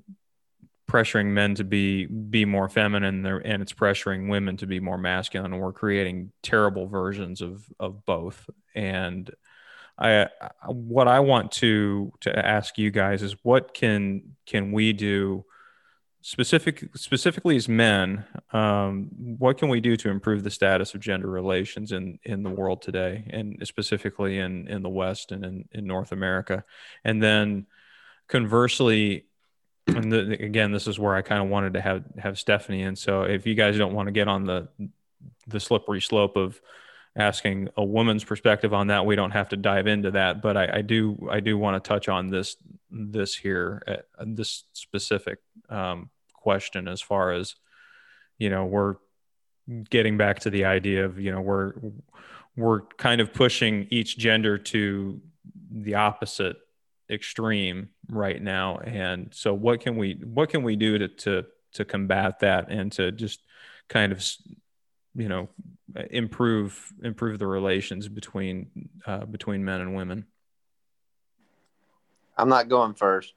pressuring men to be be more feminine there, and it's pressuring women to be more masculine and we're creating terrible versions of of both and I what I want to to ask you guys is what can can we do specific specifically as men um, what can we do to improve the status of gender relations in in the world today and specifically in in the west and in, in north america? And then conversely and the, again this is where i kind of wanted to have have stephanie and so if you guys don't want to get on the the slippery slope of asking a woman's perspective on that. We don't have to dive into that, but I, I do I do want to touch on this this here uh, this specific um, question as far as you know we're getting back to the idea of you know we're we're kind of pushing each gender to the opposite extreme right now and so what can we what can we do to to to combat that and to just kind of you know improve improve the relations between uh, between men and women? I'm not going first.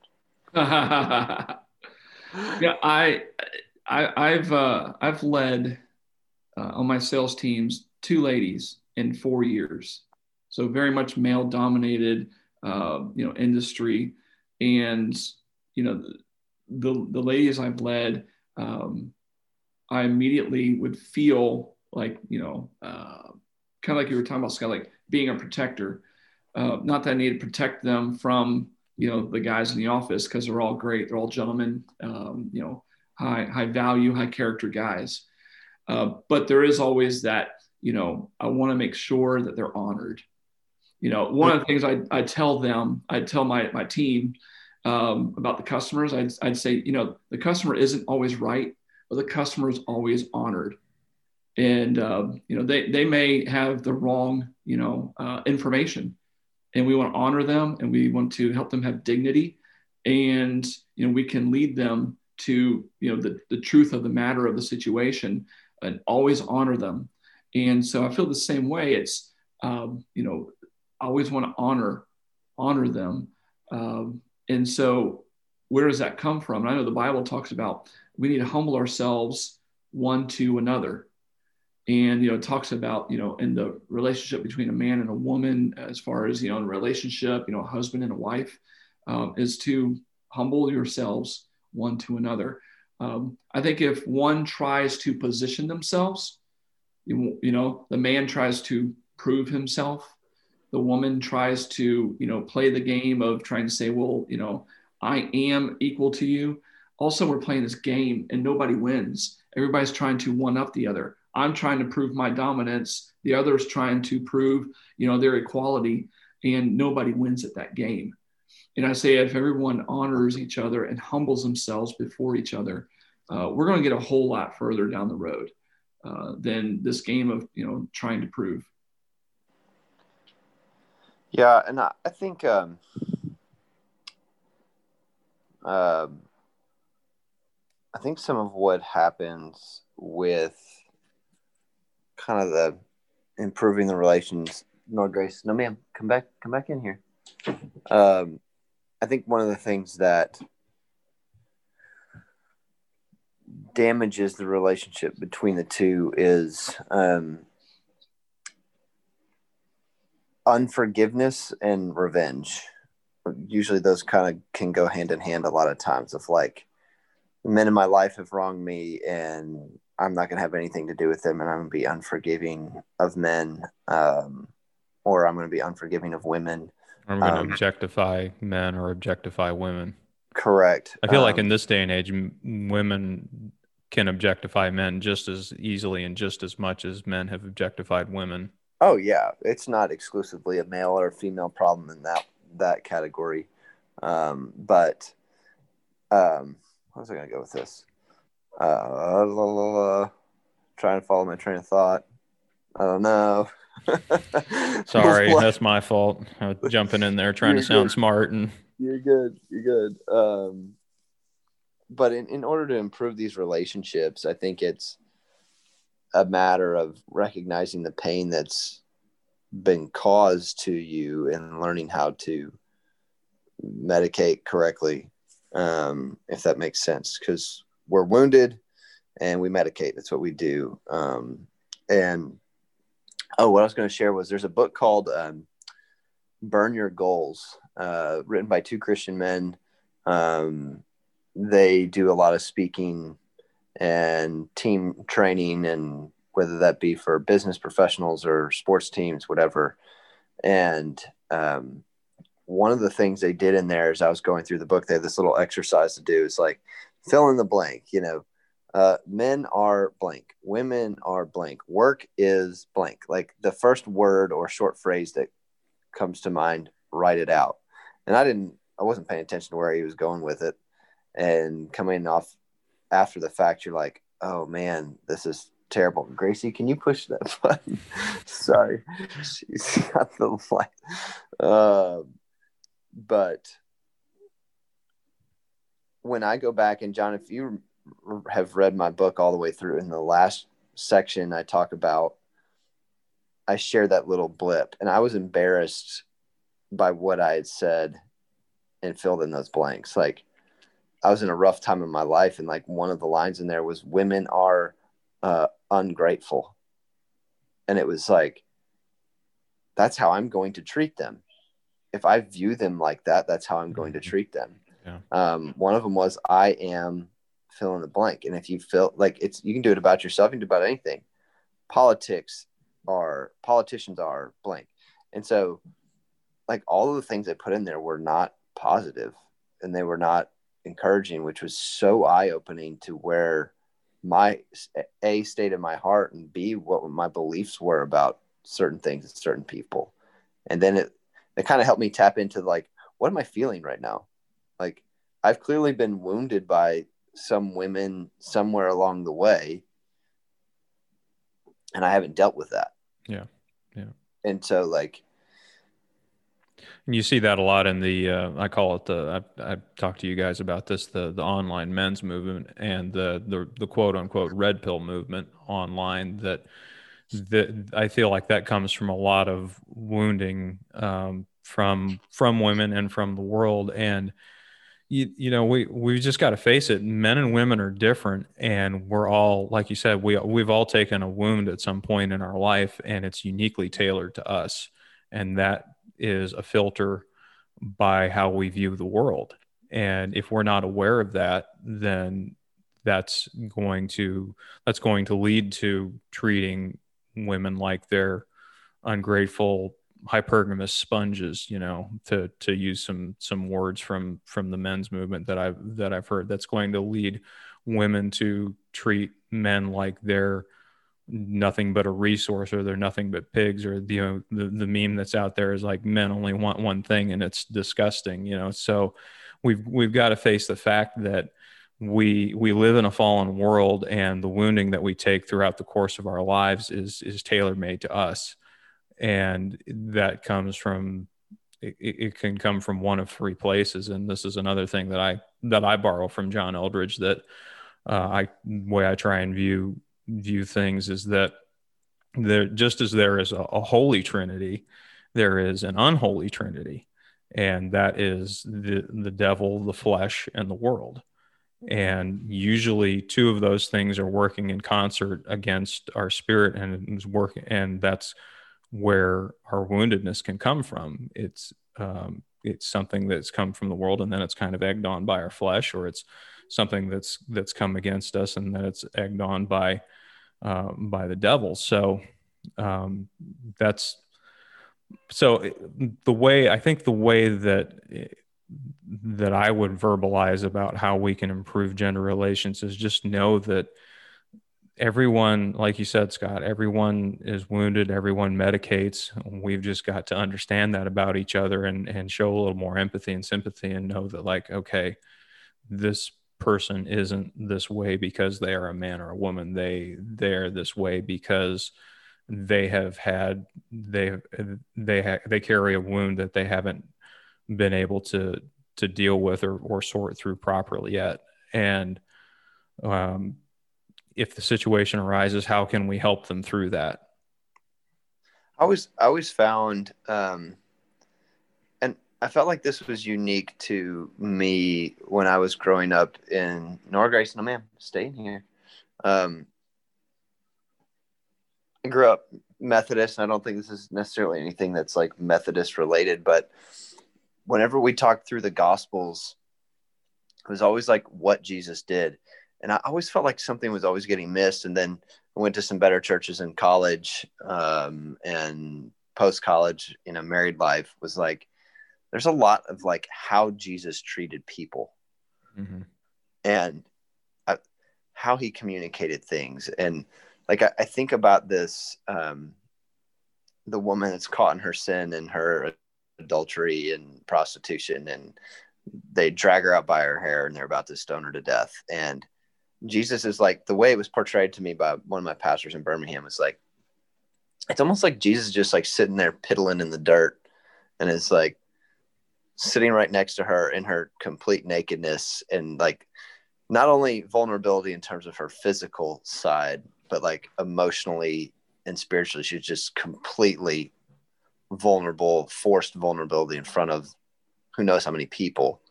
[laughs] Yeah i i i've uh i've led uh, on my sales teams two ladies in four years. So very much male dominated uh, you know industry. And you know the the ladies i've led um, I immediately would feel like, you know, uh, kind of like you were talking about, Scott, like being a protector. Uh, not that I need to protect them from, you know, the guys in the office because they're all great. They're all gentlemen, um, you know, high, high value, high character guys. Uh, but there is always that, you know, I want to make sure that they're honored. You know, one of the things I, I tell them, I tell my, my team um, about the customers, I'd, I'd say, you know, the customer isn't always right, but the customer is always honored. And uh, you know, they they may have the wrong you know uh, information, and we want to honor them, and we want to help them have dignity, and you know, we can lead them to you know the, the truth of the matter of the situation, and always honor them. And so I feel the same way. It's um, you know, I always want to honor honor them. Um, and so where does that come from? And I know the Bible talks about we need to humble ourselves one to another. And, you know, it talks about, you know, in the relationship between a man and a woman, as far as, you know, in relationship, you know, a husband and a wife, um, is to humble yourselves one to another. Um, I think if one tries to position themselves, you, you know, the man tries to prove himself, the woman tries to, you know, play the game of trying to say, well, you know, I am equal to you. Also, we're playing this game and nobody wins. Everybody's trying to one up the other. I'm trying to prove my dominance. The other's trying to prove, you know, their equality, and nobody wins at that game. And I say, if everyone honors each other and humbles themselves before each other, uh, we're going to get a whole lot further down the road uh, than this game of, you know, trying to prove. Yeah, and I, I think um, uh, I think some of what happens with kind of the improving the relations. No, Grace, no, ma'am, come back, come back in here. Um, I think one of the things that damages the relationship between the two is um, unforgiveness and revenge. Usually, those kind of can go hand in hand a lot of times. Of like, men in my life have wronged me, and I'm not going to have anything to do with them, and I'm going to be unforgiving of men, um, or I'm going to be unforgiving of women. I'm going to um, objectify men or objectify women. Correct. I feel um, like in this day and age, m- women can objectify men just as easily and just as much as men have objectified women. Oh yeah, it's not exclusively a male or female problem in that that category, um, but um, what was I going to go with this? Uh, la, la, la, trying to follow my train of thought. I don't know. [laughs] Sorry, that's my fault. I was jumping in there trying You're to sound good. smart and. You're good. You're good. Um, but in, in order to improve these relationships, I think it's a matter of recognizing the pain that's been caused to you and learning how to medicate correctly, um, if that makes sense. Because we're wounded and we medicate. That's what we do. Um, and oh, what I was going to share was there's a book called um, Burn Your Goals, uh, written by two Christian men. Um, they do a lot of speaking and team training, and whether that be for business professionals or sports teams, whatever. And um, one of the things they did in there is I was going through the book, they had this little exercise to do. It's like fill in the blank, you know, uh, men are blank, women are blank, work is blank. Like the first word or short phrase that comes to mind, write it out. And I didn't, I wasn't paying attention to where he was going with it. And coming off after the fact, you're like, oh man, this is terrible. Gracie, can you push that [laughs] button? [laughs] Sorry, she's got the [laughs] light. Uh, but when I go back and John, if you have read my book all the way through, in the last section, I talk about, I share that little blip, and I was embarrassed by what I had said and filled in those blanks. Like I was in a rough time in my life, and like one of the lines in there was, "Women are uh, ungrateful," and it was like, that's how I'm going to treat them. If I view them like that, that's how I'm going to mm-hmm. treat them. Yeah. Um, one of them was I am fill in the blank. And if you feel like it's, you can do it about yourself, you can do about anything. Politics are, politicians are blank. And so, like, all of the things they put in there were not positive and they were not encouraging, which was so eye opening to where my A state of my heart and B, what my beliefs were about certain things and certain people. And then it, it kind of helped me tap into like, what am I feeling right now? Like I've clearly been wounded by some women somewhere along the way, and I haven't dealt with that. Yeah, yeah. And so, like, and you see that a lot in the uh, I call it the I, I talked to you guys about this the the online men's movement and the the the quote unquote red pill movement online that that I feel like that comes from a lot of wounding um, from from women and from the world. And you, you know we we just got to face it. Men and women are different and we're all like you said we we've all taken a wound at some point in our life and it's uniquely tailored to us. And that is a filter by how we view the world. And if we're not aware of that then that's going to that's going to lead to treating women like they're ungrateful hypergamous sponges you know to to use some some words from from the men's movement that i've that i've heard that's going to lead women to treat men like they're nothing but a resource or they're nothing but pigs or you know the, the meme that's out there is like men only want one thing and it's disgusting you know? So we've we've got to face the fact that we we live in a fallen world and the wounding that we take throughout the course of our lives is is tailor made to us. And that comes from it, it, can come from one of three places. And this is another thing that i that i borrow from john eldredge that uh, i way i try and view view things is that there just as there is a, a holy trinity there is an unholy trinity. And that is the the devil the flesh and the world and usually two of those things are working in concert against our spirit and work and that's where our woundedness can come from. It's um, it's something that's come from the world and then it's kind of egged on by our flesh or it's something that's that's come against us and then it's egged on by uh, by the devil. So um, that's so the way i think the way that that I would verbalize about how we can improve gender relations is just know that everyone, like you said, Scott, everyone is wounded, everyone medicates. We've just got to understand that about each other and, and show a little more empathy and sympathy and know that, like, okay, this person isn't this way because they are a man or a woman. They they're this way because they have had they they ha- they carry a wound that they haven't been able to to deal with or, or sort through properly yet. And um, if the situation arises how can we help them through that? I always i always found um, and i felt like this was unique to me when i was growing up in norgrace no ma'am staying here. Um, i grew up methodist and i don't think this is necessarily anything that's like methodist related but whenever we talked through the gospels it was always like what jesus did. And i always felt like something was always getting missed. And then i went to some better churches in college um, and post college you know married life was like there's a lot of like how jesus treated people. Mm-hmm. and uh, how he communicated things. And like I, I think about this um, the woman that's caught in her sin and her adultery and prostitution and they drag her out by her hair and they're about to stone her to death. And jesus is like the way it was portrayed to me by one of my pastors in birmingham was like it's almost like jesus is just like sitting there piddling in the dirt and it's like sitting right next to her in her complete nakedness and like not only vulnerability in terms of her physical side but like emotionally and spiritually she's just completely vulnerable, forced vulnerability in front of who knows how many people.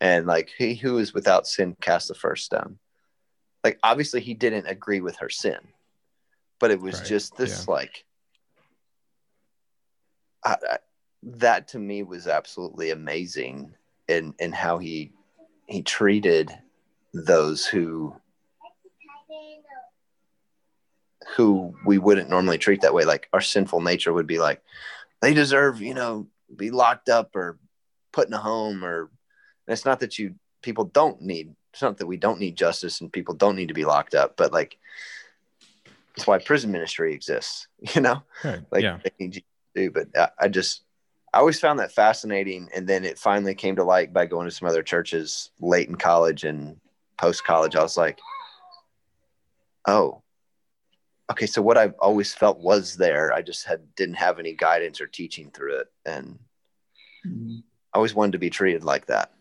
And like he who is without sin cast the first stone. Like obviously he didn't agree with her sin, but it was right. just this yeah. like I, I, that to me was absolutely amazing in in how he he treated those who who we wouldn't normally treat that way like our sinful nature would be like they deserve, you know, be locked up or put in a home or it's not that you people don't need it's not that we don't need justice and people don't need to be locked up, but like that's why prison ministry exists, [laughs] you know? Right. Like yeah. they need you to do. But I, I just I always found that fascinating. And then it finally came to light by going to some other churches late in college and post college. I was like, oh, okay, so what I've always felt was there. I just had didn't have any guidance or teaching through it, and mm-hmm. I always wanted to be treated like that.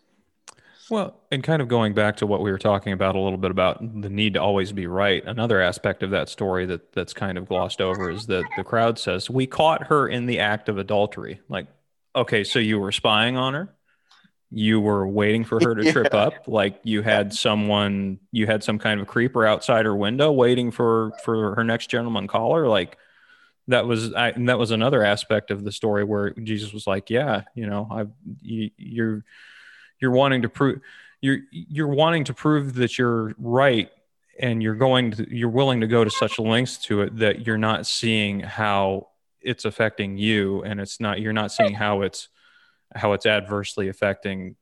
Well, and kind of going back to what we were talking about a little bit about the need to always be right. Another aspect of that story that that's kind of glossed over is that the crowd says we caught her in the act of adultery. Like, okay, so you were spying on her? You were waiting for her to [laughs] yeah. trip up like you had someone you had some kind of creeper outside her window waiting for for her next gentleman caller like that was I, that was another aspect of the story where jesus was like yeah you know i you, you're you're wanting to prove you're you're wanting to prove that you're right and you're going to you're willing to go to such lengths to it that you're not seeing how it's affecting you and it's not you're not seeing how it's how it's adversely affecting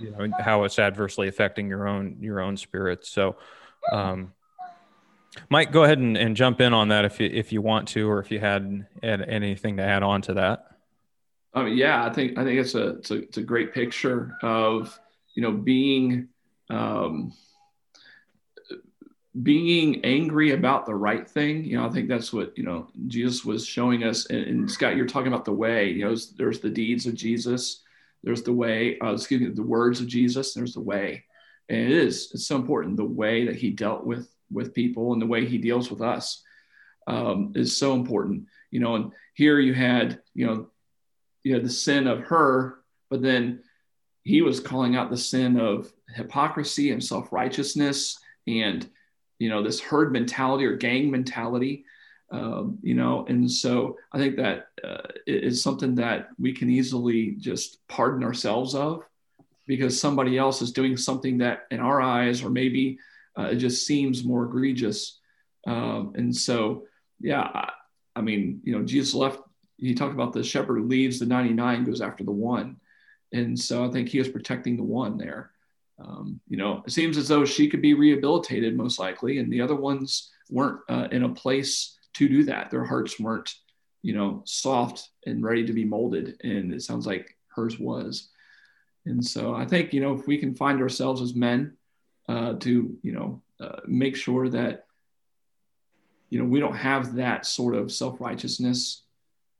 you know how it's adversely affecting your own your own spirit. So um mike go ahead and, and jump in on that if you if you want to or if you had, had anything to add on to that. I mean, yeah, I think I think it's a it's a, it's a great picture of you know being um, being angry about the right thing. You know, I think that's what you know Jesus was showing us. And, and Scott, you're talking about the way. You know, there's the deeds of Jesus. There's the way. Uh, excuse me, the words of Jesus. There's the way, and it is it's so important. The way that he dealt with with people and the way he deals with us um, is so important. You know, and here you had you know you had the sin of her, but then he was calling out the sin of hypocrisy and self-righteousness and you know this herd mentality or gang mentality um, you know and so i think that uh, is something that we can easily just pardon ourselves of because somebody else is doing something that in our eyes or maybe uh, it just seems more egregious. Um, and so yeah I, I mean you know jesus left he talked about the shepherd who leaves the 99 goes after the one. And so i think he was protecting the one there um, you know it seems as though she could be rehabilitated most likely and the other ones weren't uh, in a place to do that their hearts weren't you know soft and ready to be molded and it sounds like hers was and so i think you know if we can find ourselves as men uh, to you know uh, make sure that you know we don't have that sort of self-righteousness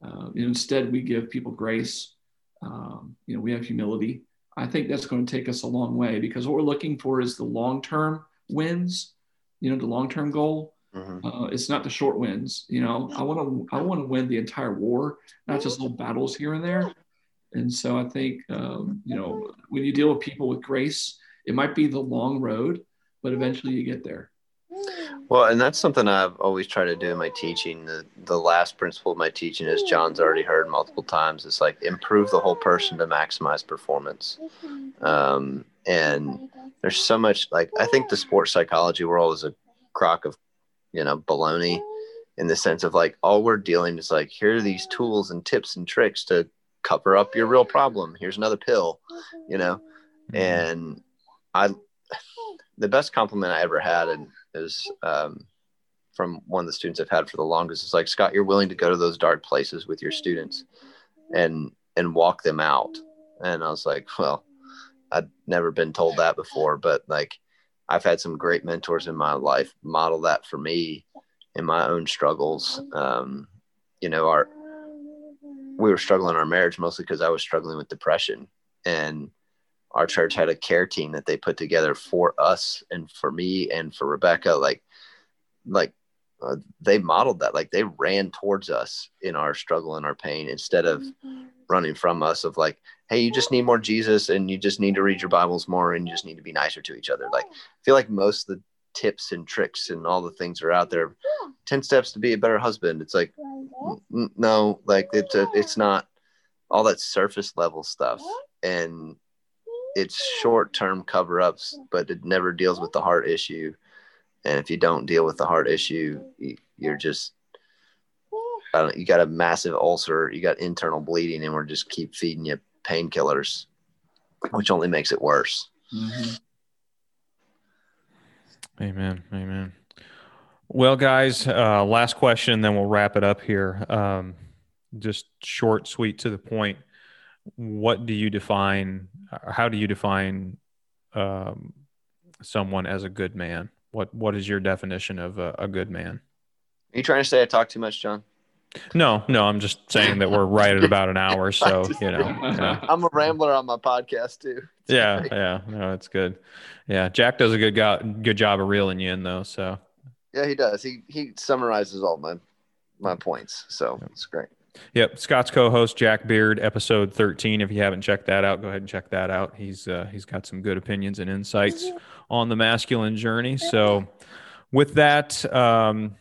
uh, instead, we give people grace. Um, you know, we have humility. I think that's going to take us a long way because what we're looking for is the long-term wins. You know, the long-term goal. Mm-hmm. Uh, it's not the short wins. You know, I want to I want to win the entire war, not just little battles here and there. And so I think um, you know when you deal with people with grace, it might be the long road, but eventually you get there. Well, and that's something I've always tried to do in my teaching. The the last principle of my teaching is John's already heard multiple times. It's like improve the whole person to maximize performance. Um, and there's so much like I think the sports psychology world is a crock of, you know, baloney in the sense of like all we're dealing is like here are these tools and tips and tricks to cover up your real problem. Here's another pill, you know. Mm-hmm. And I the best compliment I ever had and is um, from one of the students I've had for the longest. It's like Scott, you're willing to go to those dark places with your students and and walk them out. And I was like, well, I'd never been told that before, but like I've had some great mentors in my life model that for me in my own struggles. Um, you know, our we were struggling in our marriage mostly because I was struggling with depression and our church had a care team that they put together for us and for me and for Rebecca. Like, like uh, they modeled that. Like they ran towards us in our struggle and our pain instead of mm-hmm. running from us. Of like, hey, you just need more Jesus and you just need to read your Bibles more and you just need to be nicer to each other. Like, I feel like most of the tips and tricks and all the things are out there. Ten steps to be a better husband. It's like, n- no, like it's a, it's not all that surface level stuff and it's short term cover ups, but it never deals with the heart issue. And if you don't deal with the heart issue, you're just you got a massive ulcer, you got internal bleeding, and we're just keep feeding you painkillers, which only makes it worse. Mm-hmm. Amen. Amen. Well, guys, uh, last question, then we'll wrap it up here. Um, just short, sweet, to the point what do you define how do you define um, someone as a good man? What what is your definition of a, a, good man? Are you trying to say i talk too much john? No no i'm just saying that we're right at about an hour so [laughs] you know i'm a rambler on my podcast too. It's yeah great. yeah no it's good. Yeah jack does a good go- good job of reeling you in though so. Yeah he does. He he summarizes all my my points so it's great Yep, Scott's co-host Jack Beard, episode 13. If you haven't checked that out, go ahead and check that out. He's uh, he's got some good opinions and insights on the masculine journey. So, with that, um,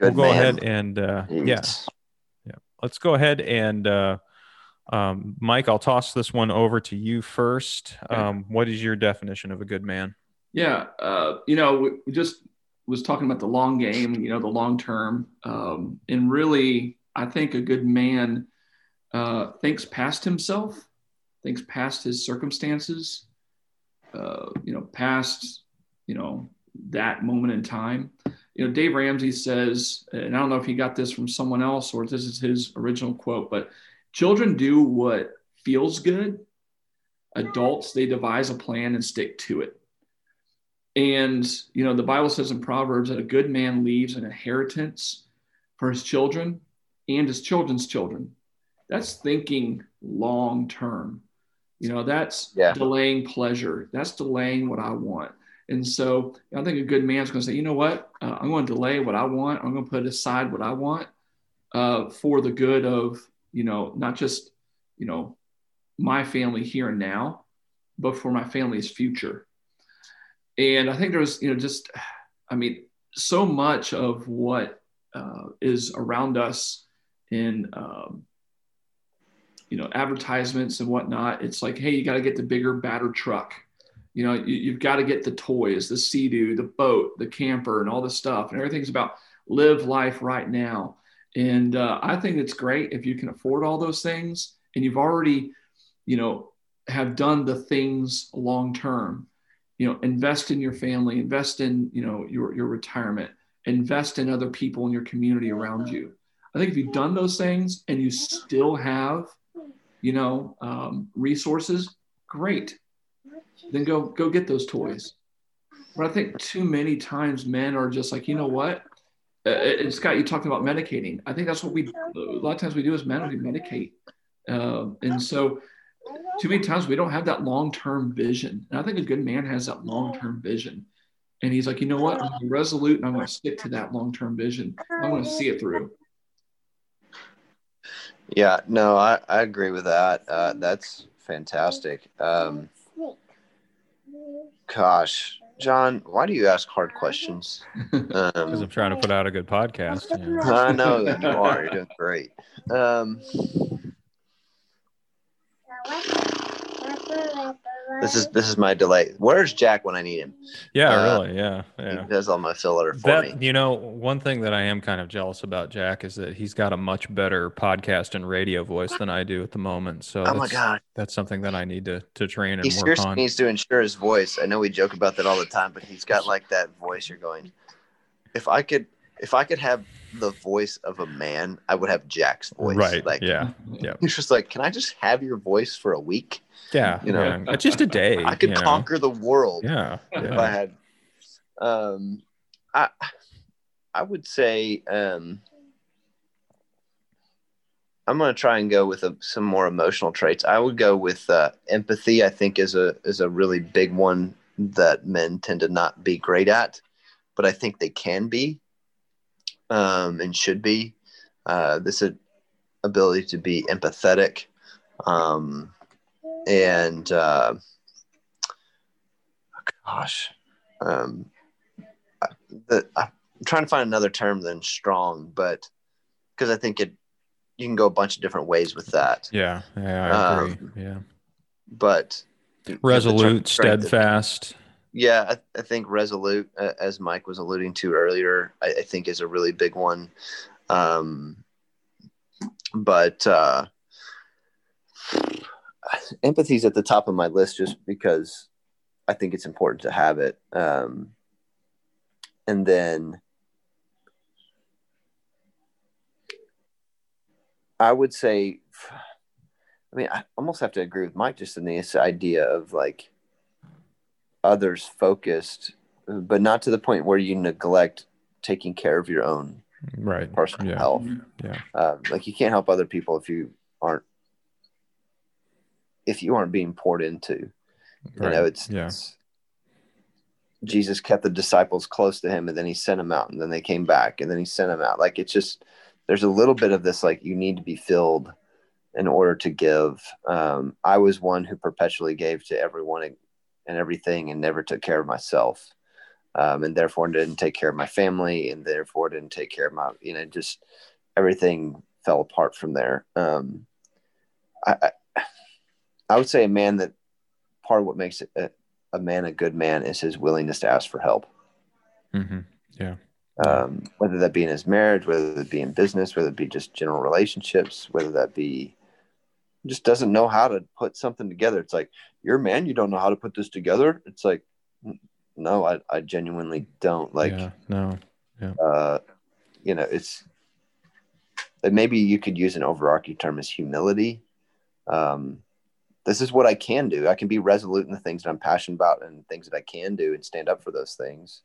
we'll go man. ahead and uh, yeah, yeah. Let's go ahead and uh, Um, Mike, I'll toss this one over to you first. Um, what is your definition of a good man? Yeah, uh, you know, we just was talking about the long game, you know, the long term, um, and really, I think a good man uh, thinks past himself, thinks past his circumstances, uh, you know, past, you know, that moment in time. You know, Dave Ramsey says, and I don't know if he got this from someone else or this is his original quote, but children do what feels good. Adults, they devise a plan and stick to it. And, you know, the Bible says in Proverbs that a good man leaves an inheritance for his children and his children's children. That's thinking long term. You know, that's yeah. delaying pleasure. That's delaying what I want. And so I think a good man's going to say, you know what? Uh, I'm going to delay what I want. I'm going to put aside what I want uh, for the good of, you know, not just, you know, my family here and now, but for my family's future. And I think there's, you know, just, I mean, so much of what uh, is around us in, um, you know, advertisements and whatnot. It's like, hey, you got to get the bigger, badder truck. You know you, have got to get the toys the sea-doo the boat the camper and all this stuff and everything's about live life right now. And uh, i think it's great if you can afford all those things and you've already you know have done the things long term you know invest in your family invest in you know your, your retirement invest in other people in your community around you i think if you've done those things and you still have you know um, resources great then go go get those toys. But I think too many times men are just like, you know what? Uh, and Scott, you talked about medicating. I think that's what we a lot of times we do as men we medicate, uh, and so too many times we don't have that long term vision. And I think a good man has that long term vision, and he's like, you know what? I'm resolute, and I'm going to stick to that long term vision. I'm going to see it through. Yeah, no, I, I agree with that. Uh, that's fantastic. Um, Gosh, John, why do you ask hard questions? Because um, I'm trying to put out a good podcast. Yeah. I know that you are. You're doing great. Um, this is this is my delay. Where's Jack when I need him? Yeah, uh, really. Yeah, yeah. He does all my filler for that, me. You know, one thing that I am kind of jealous about Jack is that he's got a much better podcast and radio voice than I do at the moment. So, oh my god, that's something that I need to to train and he work seriously on. needs to ensure his voice. I know we joke about that all the time, but he's got like that voice. You're going. If I could, if I could have the voice of a man, I would have Jack's voice. Right. Like, yeah. [laughs] Yeah. He's just like, can I just have your voice for a week? Yeah. You know, yeah. just a day. I could conquer know? the world. Yeah. If yeah. I had, um, I, I would say, um, I'm going to try and go with a, some more emotional traits. I would go with uh, empathy. I think is a is a really big one that men tend to not be great at, but I think they can be um, and should be. Uh, this ability to be empathetic um, and uh, gosh, um, the, I'm trying to find another term than strong, but because I think it you can go a bunch of different ways with that. Yeah, yeah, I agree. Um, yeah, but resolute, steadfast. Yeah, I, I, think resolute, uh, as Mike was alluding to earlier, I, I think is a really big one. Um, but uh, empathy is at the top of my list just because I think it's important to have it. Um, and then I would say, I mean, I almost have to agree with Mike just in this idea of like others focused, but not to the point where you neglect taking care of your own right personal yeah. health. Yeah. Um, like you can't help other people if you aren't if you aren't being poured into. Right. You know, it's, yeah. It's, Jesus kept the disciples close to him and then he sent them out and then they came back and then he sent them out. Like it's just there's a little bit of this like you need to be filled in order to give. Um, I was one who perpetually gave to everyone and everything and never took care of myself. Um, and therefore didn't take care of my family and therefore didn't take care of my, you know, just everything fell apart from there. Um, I, I, I would say a man that part of what makes a, a man a good man is his willingness to ask for help. Mm-hmm. Yeah. Um, whether that be in his marriage, whether it be in business, whether it be just general relationships, whether that be just doesn't know how to put something together. It's like, you're a man, you don't know how to put this together. It's like, no, I, I genuinely don't like, yeah, no, yeah. uh, you know, it's, maybe you could use an overarching term as humility. Um, this is what I can do. I can be resolute in the things that I'm passionate about and things that I can do and stand up for those things.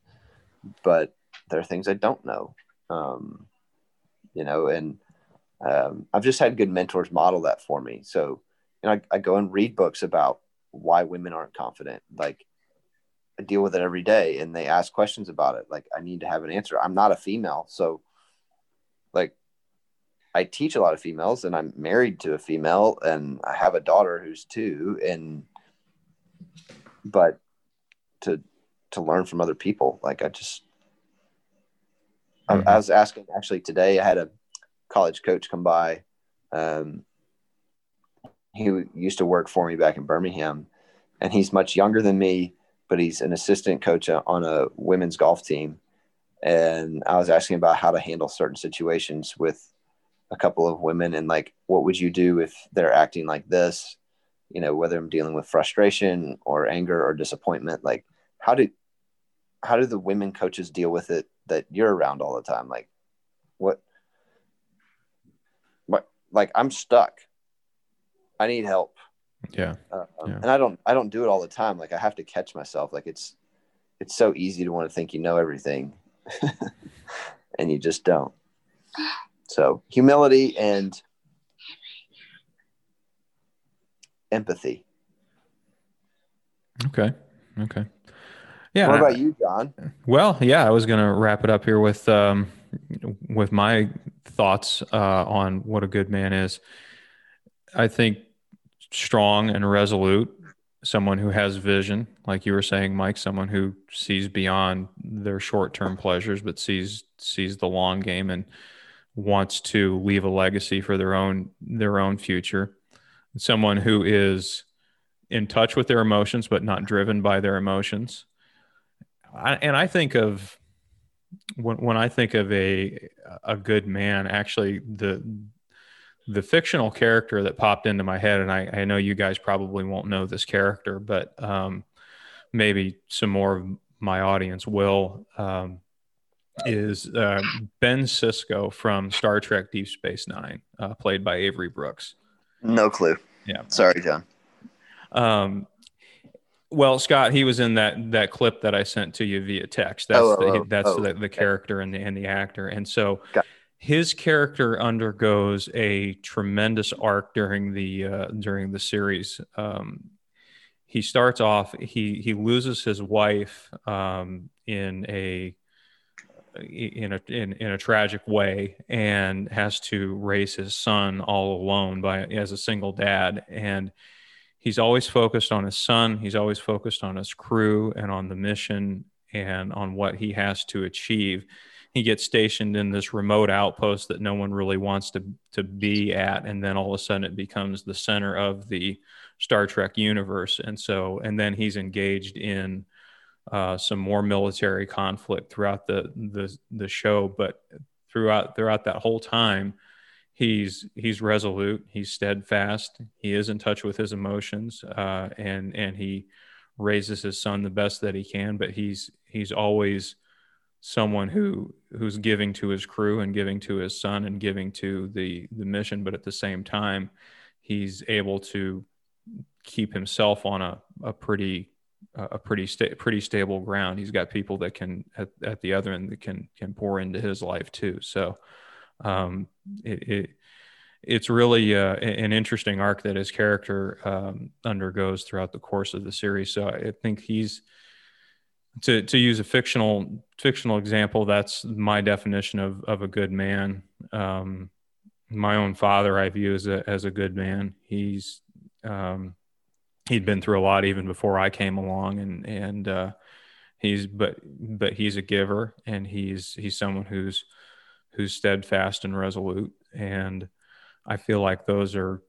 But there are things I don't know. Um, you know, and um, I've just had good mentors model that for me. So, you know, I, I go and read books about why women aren't confident. Like, I deal with it every day and they ask questions about it. Like, I need to have an answer. I'm not a female. So, like, I teach a lot of females and I'm married to a female and I have a daughter who's two and but to to learn from other people like I just mm-hmm. I, I, was asking actually today I had a college coach come by um, he used to work for me back in Birmingham and he's much younger than me but he's an assistant coach on a women's golf team. And I was asking about how to handle certain situations with a couple of women and like what would you do if they're acting like this? You know whether i'm dealing with frustration or anger or disappointment like how do how do the women coaches deal with it that you're around all the time? Like what what like i'm stuck i need help yeah. Uh, um, yeah and i don't i don't do it all the time like i have to catch myself like it's it's so easy to want to think you know everything [laughs] and you just don't so humility and empathy. Okay. Okay. Yeah. What about you, John? Well, yeah, I was going to wrap it up here with um, with my thoughts uh, on what a good man is. I think strong and resolute, someone who has vision, like you were saying, Mike, someone who sees beyond their short term pleasures, but sees sees the long game and wants to leave a legacy for their own their own future someone who is in touch with their emotions but not driven by their emotions I, and i think of when, when i think of a a good man actually the the fictional character that popped into my head and i, I know you guys probably won't know this character but um, maybe some more of my audience will um, is uh, Ben Sisko from Star Trek Deep Space Nine, uh, played by Avery Brooks. No clue. Yeah. Sorry, John. Um, well, Scott, he was in that that clip that I sent to you via text. That's oh, the, oh, that's oh, the, the character and the and the actor, and so his character undergoes a tremendous arc during the uh, during the series. Um, he starts off he he loses his wife um, in a in a in, in a tragic way and has to raise his son all alone by as a single dad and he's always focused on his son. He's always focused on his crew and on the mission and on what he has to achieve. He gets stationed in this remote outpost that no one really wants to to be at and then all of a sudden it becomes the center of the Star Trek universe. And so and then he's engaged in uh, some more military conflict throughout the, the the show, but throughout throughout that whole time, he's he's resolute, he's steadfast, he is in touch with his emotions, uh, and and he raises his son the best that he can. But he's he's always someone who who's giving to his crew and giving to his son and giving to the the mission, but at the same time, he's able to keep himself on a, a pretty a pretty sta- pretty stable ground. He's got people that can at, at the other end that can can pour into his life too. So um, it, it it's really uh, an interesting arc that his character um, undergoes throughout the course of the series. So I think he's to to use a fictional fictional example. That's my definition of of a good man. Um, my own father, I view as a as a good man. He's um, he'd been through a lot even before I came along, and and uh, he's but but he's a giver, and he's he's someone who's who's steadfast and resolute, and I feel like those are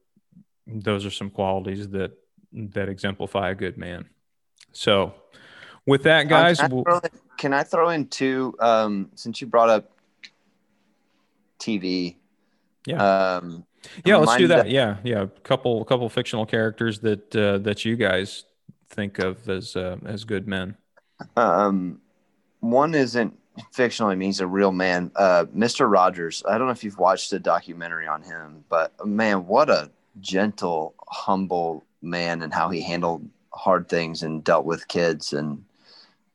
those are some qualities that that exemplify a good man. So, with that, guys, can I throw in, can I throw in two? Um, since you brought up TV, yeah, um, yeah, let's do that. Yeah, yeah, a couple a couple fictional characters that uh, that you guys think of as uh, as good men. Um, one isn't fictional. I mean, a real man. Uh, Mr. Rogers. I don't know if you've watched a documentary on him, but man, what a gentle, humble man, and how he handled hard things and dealt with kids and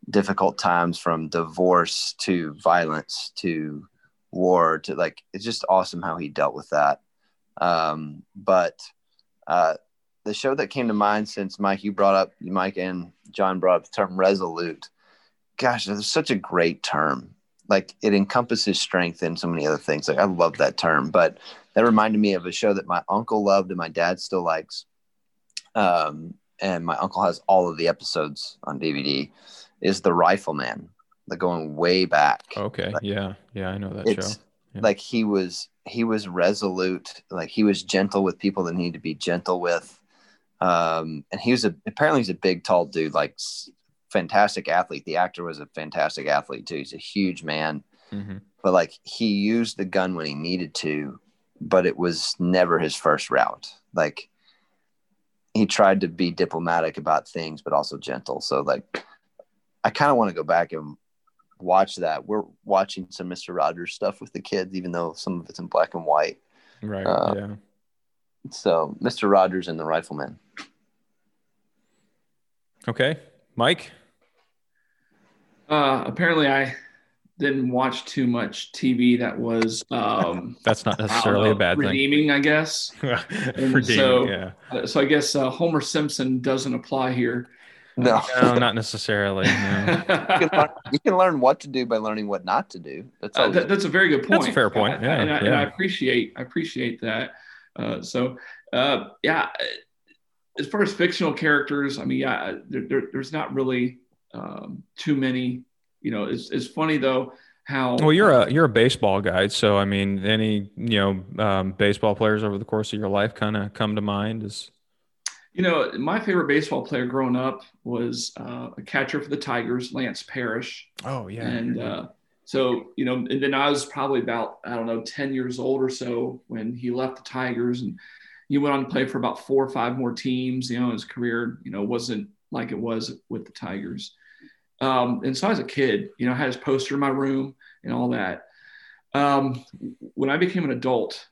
difficult times from divorce to violence to war to like it's just awesome how he dealt with that um, but uh, the show that came to mind since mike you brought up mike and john brought up the term resolute gosh it's such a great term like it encompasses strength and so many other things like i love that term but that reminded me of a show that my uncle loved and my dad still likes um, and my uncle has all of the episodes on DVD, is The Rifleman. Like going way back. Okay. Like, yeah. Yeah. I know that show. Yeah. Like he was, he was resolute. Like he was gentle with people that needed to be gentle with. Um, and he was a, apparently he's a big, tall dude, like fantastic athlete. The actor was a fantastic athlete too. He's a huge man, mm-hmm. but like he used the gun when he needed to, but it was never his first route. Like he tried to be diplomatic about things, but also gentle. So like, I kind of want to go back and watch that. We're watching some Mister Rogers stuff with the kids, even though some of it's in black and white. Right. Uh, yeah. So Mister Rogers and the Rifleman. Okay, Mike. Uh, apparently, I didn't watch too much TV that was um, [laughs] that's not necessarily know, a bad redeeming, thing. I guess. [laughs] redeeming, so, yeah. Uh, so I guess uh, Homer Simpson doesn't apply here. No, no, not necessarily. No. [laughs] you, can learn, you, can learn, what to do by learning what not to do. That's uh, that, that's a very good point. That's a fair point. Yeah, and, I, and I appreciate I appreciate that. Uh, so uh, yeah, as far as fictional characters, I mean, yeah, there, there, there's not really um, too many you know, it's, it's funny though how. Well, you're a you're a baseball guy, so I mean, any you know um, baseball players over the course of your life kind of come to mind is. You know, my favorite baseball player growing up was uh, a catcher for the Tigers, Lance Parrish. Oh yeah. And uh, so you know, and then I was probably about I don't know ten years old or so when he left the Tigers, and he went on to play for about four or five more teams. You know, his career you know wasn't like it was with the Tigers. Um, and so as a kid, you know, I had his poster in my room and all that. Um, when I became an adult,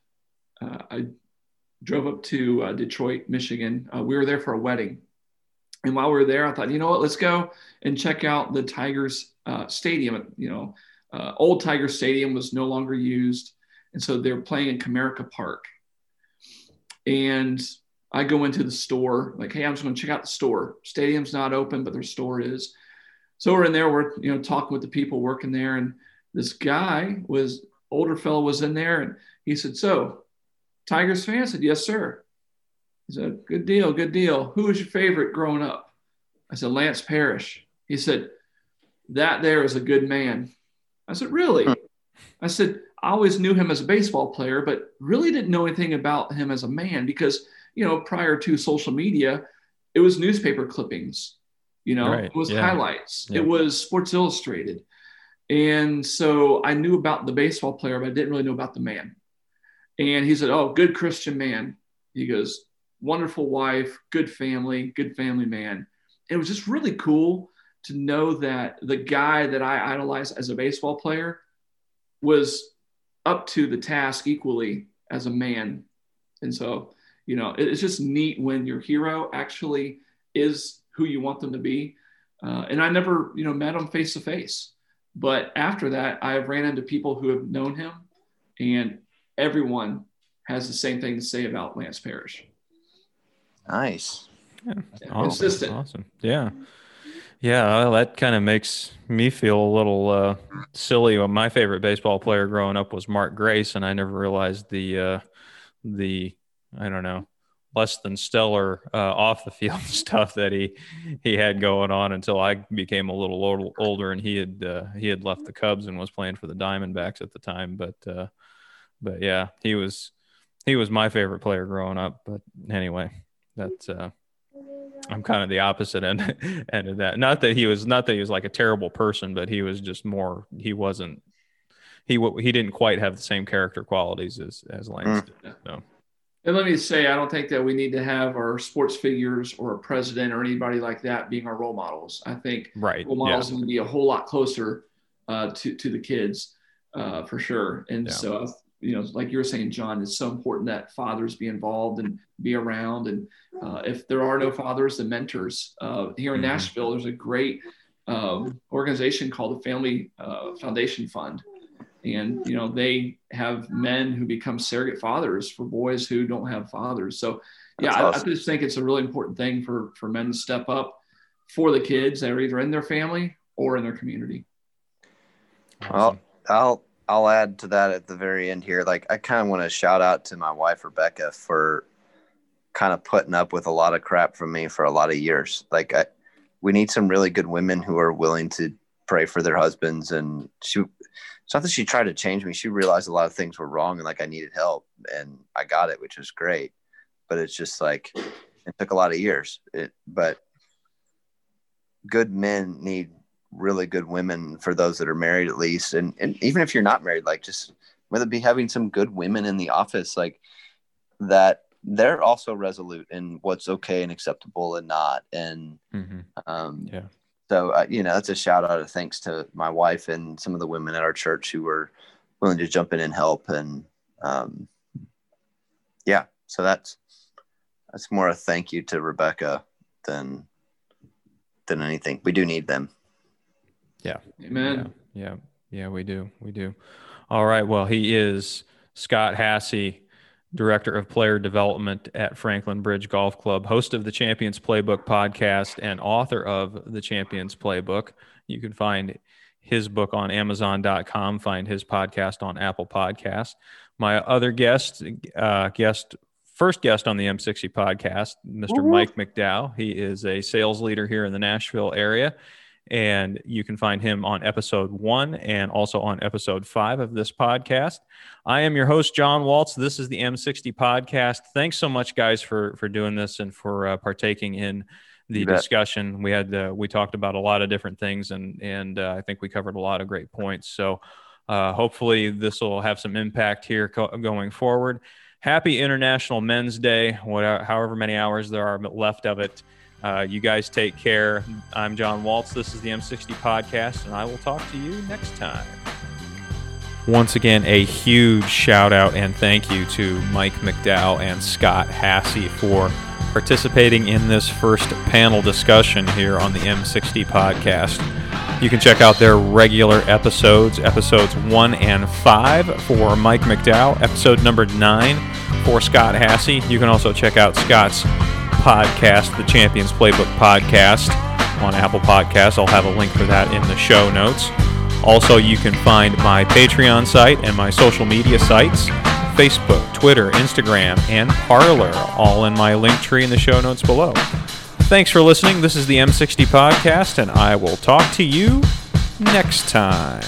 uh, I drove up to uh, Detroit, Michigan. Uh, we were there for a wedding. And while we were there, I thought, you know what, let's go and check out the Tigers uh, stadium. You know, uh, old Tiger Stadium was no longer used. And so they're playing in Comerica Park. And I go into the store, like, hey, I'm just going to check out the store. Stadium's not open, but their store is so we're in there, we're you know talking with the people working there, and this guy was older fellow was in there, and he said, "So, Tigers fan?" I said, "Yes, sir." He said, "Good deal, good deal. Who was your favorite growing up?" I said, "Lance Parrish." He said, "That there is a good man." I said, "Really?" Hmm. I said, "I always knew him as a baseball player, but really didn't know anything about him as a man because you know prior to social media, it was newspaper clippings." You know right. it was yeah. highlights. It was sports illustrated. And so i knew about the baseball player but i didn't really know about the man. And he said oh good christian man. He goes wonderful wife good family good family man. It was just really cool to know that the guy that i idolized as a baseball player was up to the task equally as a man. And so you know it's just neat when your hero actually is who you want them to be. Uh, and I never, you know, met him face to face. But after that, I've ran into people who have known him, and everyone has the same thing to say about Lance Parrish. Nice. Yeah, awesome. Consistent. Awesome. Yeah. Yeah, well, that kind of makes me feel a little uh, silly. My favorite baseball player growing up was Mark Grace, and I never realized the uh, the I don't know less than stellar uh, off the field [laughs] stuff that he he had going on until I became a little old, older and he had uh, he had left the Cubs and was playing for the Diamondbacks at the time. But uh, but yeah, he was he was my favorite player growing up. But anyway, that's uh, I'm kind of the opposite end [laughs] end of that. Not that he was not that he was like a terrible person, but he was just more. He wasn't. He he didn't quite have the same character qualities as as Lance mm. did. So. And let me say, I don't think that we need to have our sports figures or a president or anybody like that being our role models. I think right. role models yeah. need to be a whole lot closer uh, to to the kids uh, for sure. And yeah. so, you know, like you were saying, John, it's so important that fathers be involved and be around. And uh, if there are no fathers, the mentors. Uh, here in mm-hmm. Nashville, there's a great um, organization called the Family uh, Foundation Fund and you know they have men who become surrogate fathers for boys who don't have fathers. So yeah I, awesome. I, just think it's a really important thing for for men to step up for the kids that are either in their family or in their community. Well i'll i'll add to that at the very end here. Like i kind of want to shout out to my wife rebecca for kind of putting up with a lot of crap from me for a lot of years. Like I, we need some really good women who are willing to pray for their husbands and she it's not that she tried to change me. She realized a lot of things were wrong and like I needed help and I got it, which was great. But it's just like it took a lot of years. It, but good men need really good women for those that are married at least. And, and even if you're not married, like just whether it be having some good women in the office, like that they're also resolute in what's okay and acceptable and not. And mm-hmm. um, yeah so uh, you know that's a shout out of thanks to my wife and some of the women at our church who were willing to jump in and help and um, yeah so that's that's more a thank you to rebecca than than anything. We do need them. Yeah. Amen. Yeah. Yeah, yeah we do. We do. All right. Well he is scott hassey Director of Player Development at Franklin Bridge Golf Club, host of the Champions Playbook podcast, and author of the Champions Playbook. You can find his book on Amazon.com, find his podcast on Apple Podcast. My other guest, uh, guest, first guest on the M60 podcast, mister Mike McDowell. He is a sales leader here in the Nashville area and you can find him on episode one and also on episode five of this podcast. I am your host, John Waltz. This is the M60 podcast. Thanks so much, guys, for for doing this and for uh, partaking in the discussion. We had uh, we talked about a lot of different things, and and uh, I think we covered a lot of great points. So uh, hopefully, this will have some impact here co- going forward. Happy International Men's Day. Whatever, however many hours there are left of it. Uh, you guys take care. I'm John Waltz. This is the M60 podcast, and I will talk to you next time. Once again, a huge shout out and thank you to Mike McDowell and Scott Hassey for participating in this first panel discussion here on the M60 podcast. You can check out their regular episodes, episodes one and five for Mike McDowell, episode number nine for Scott Hassey. You can also check out Scott's podcast, the Champions Playbook podcast on Apple Podcasts. I'll have a link for that in the show notes. Also, you can find my Patreon site and my social media sites Facebook, Twitter, Instagram, and Parler, all in my link tree in the show notes below. Thanks for listening. This is the M60 Podcast, and I will talk to you next time.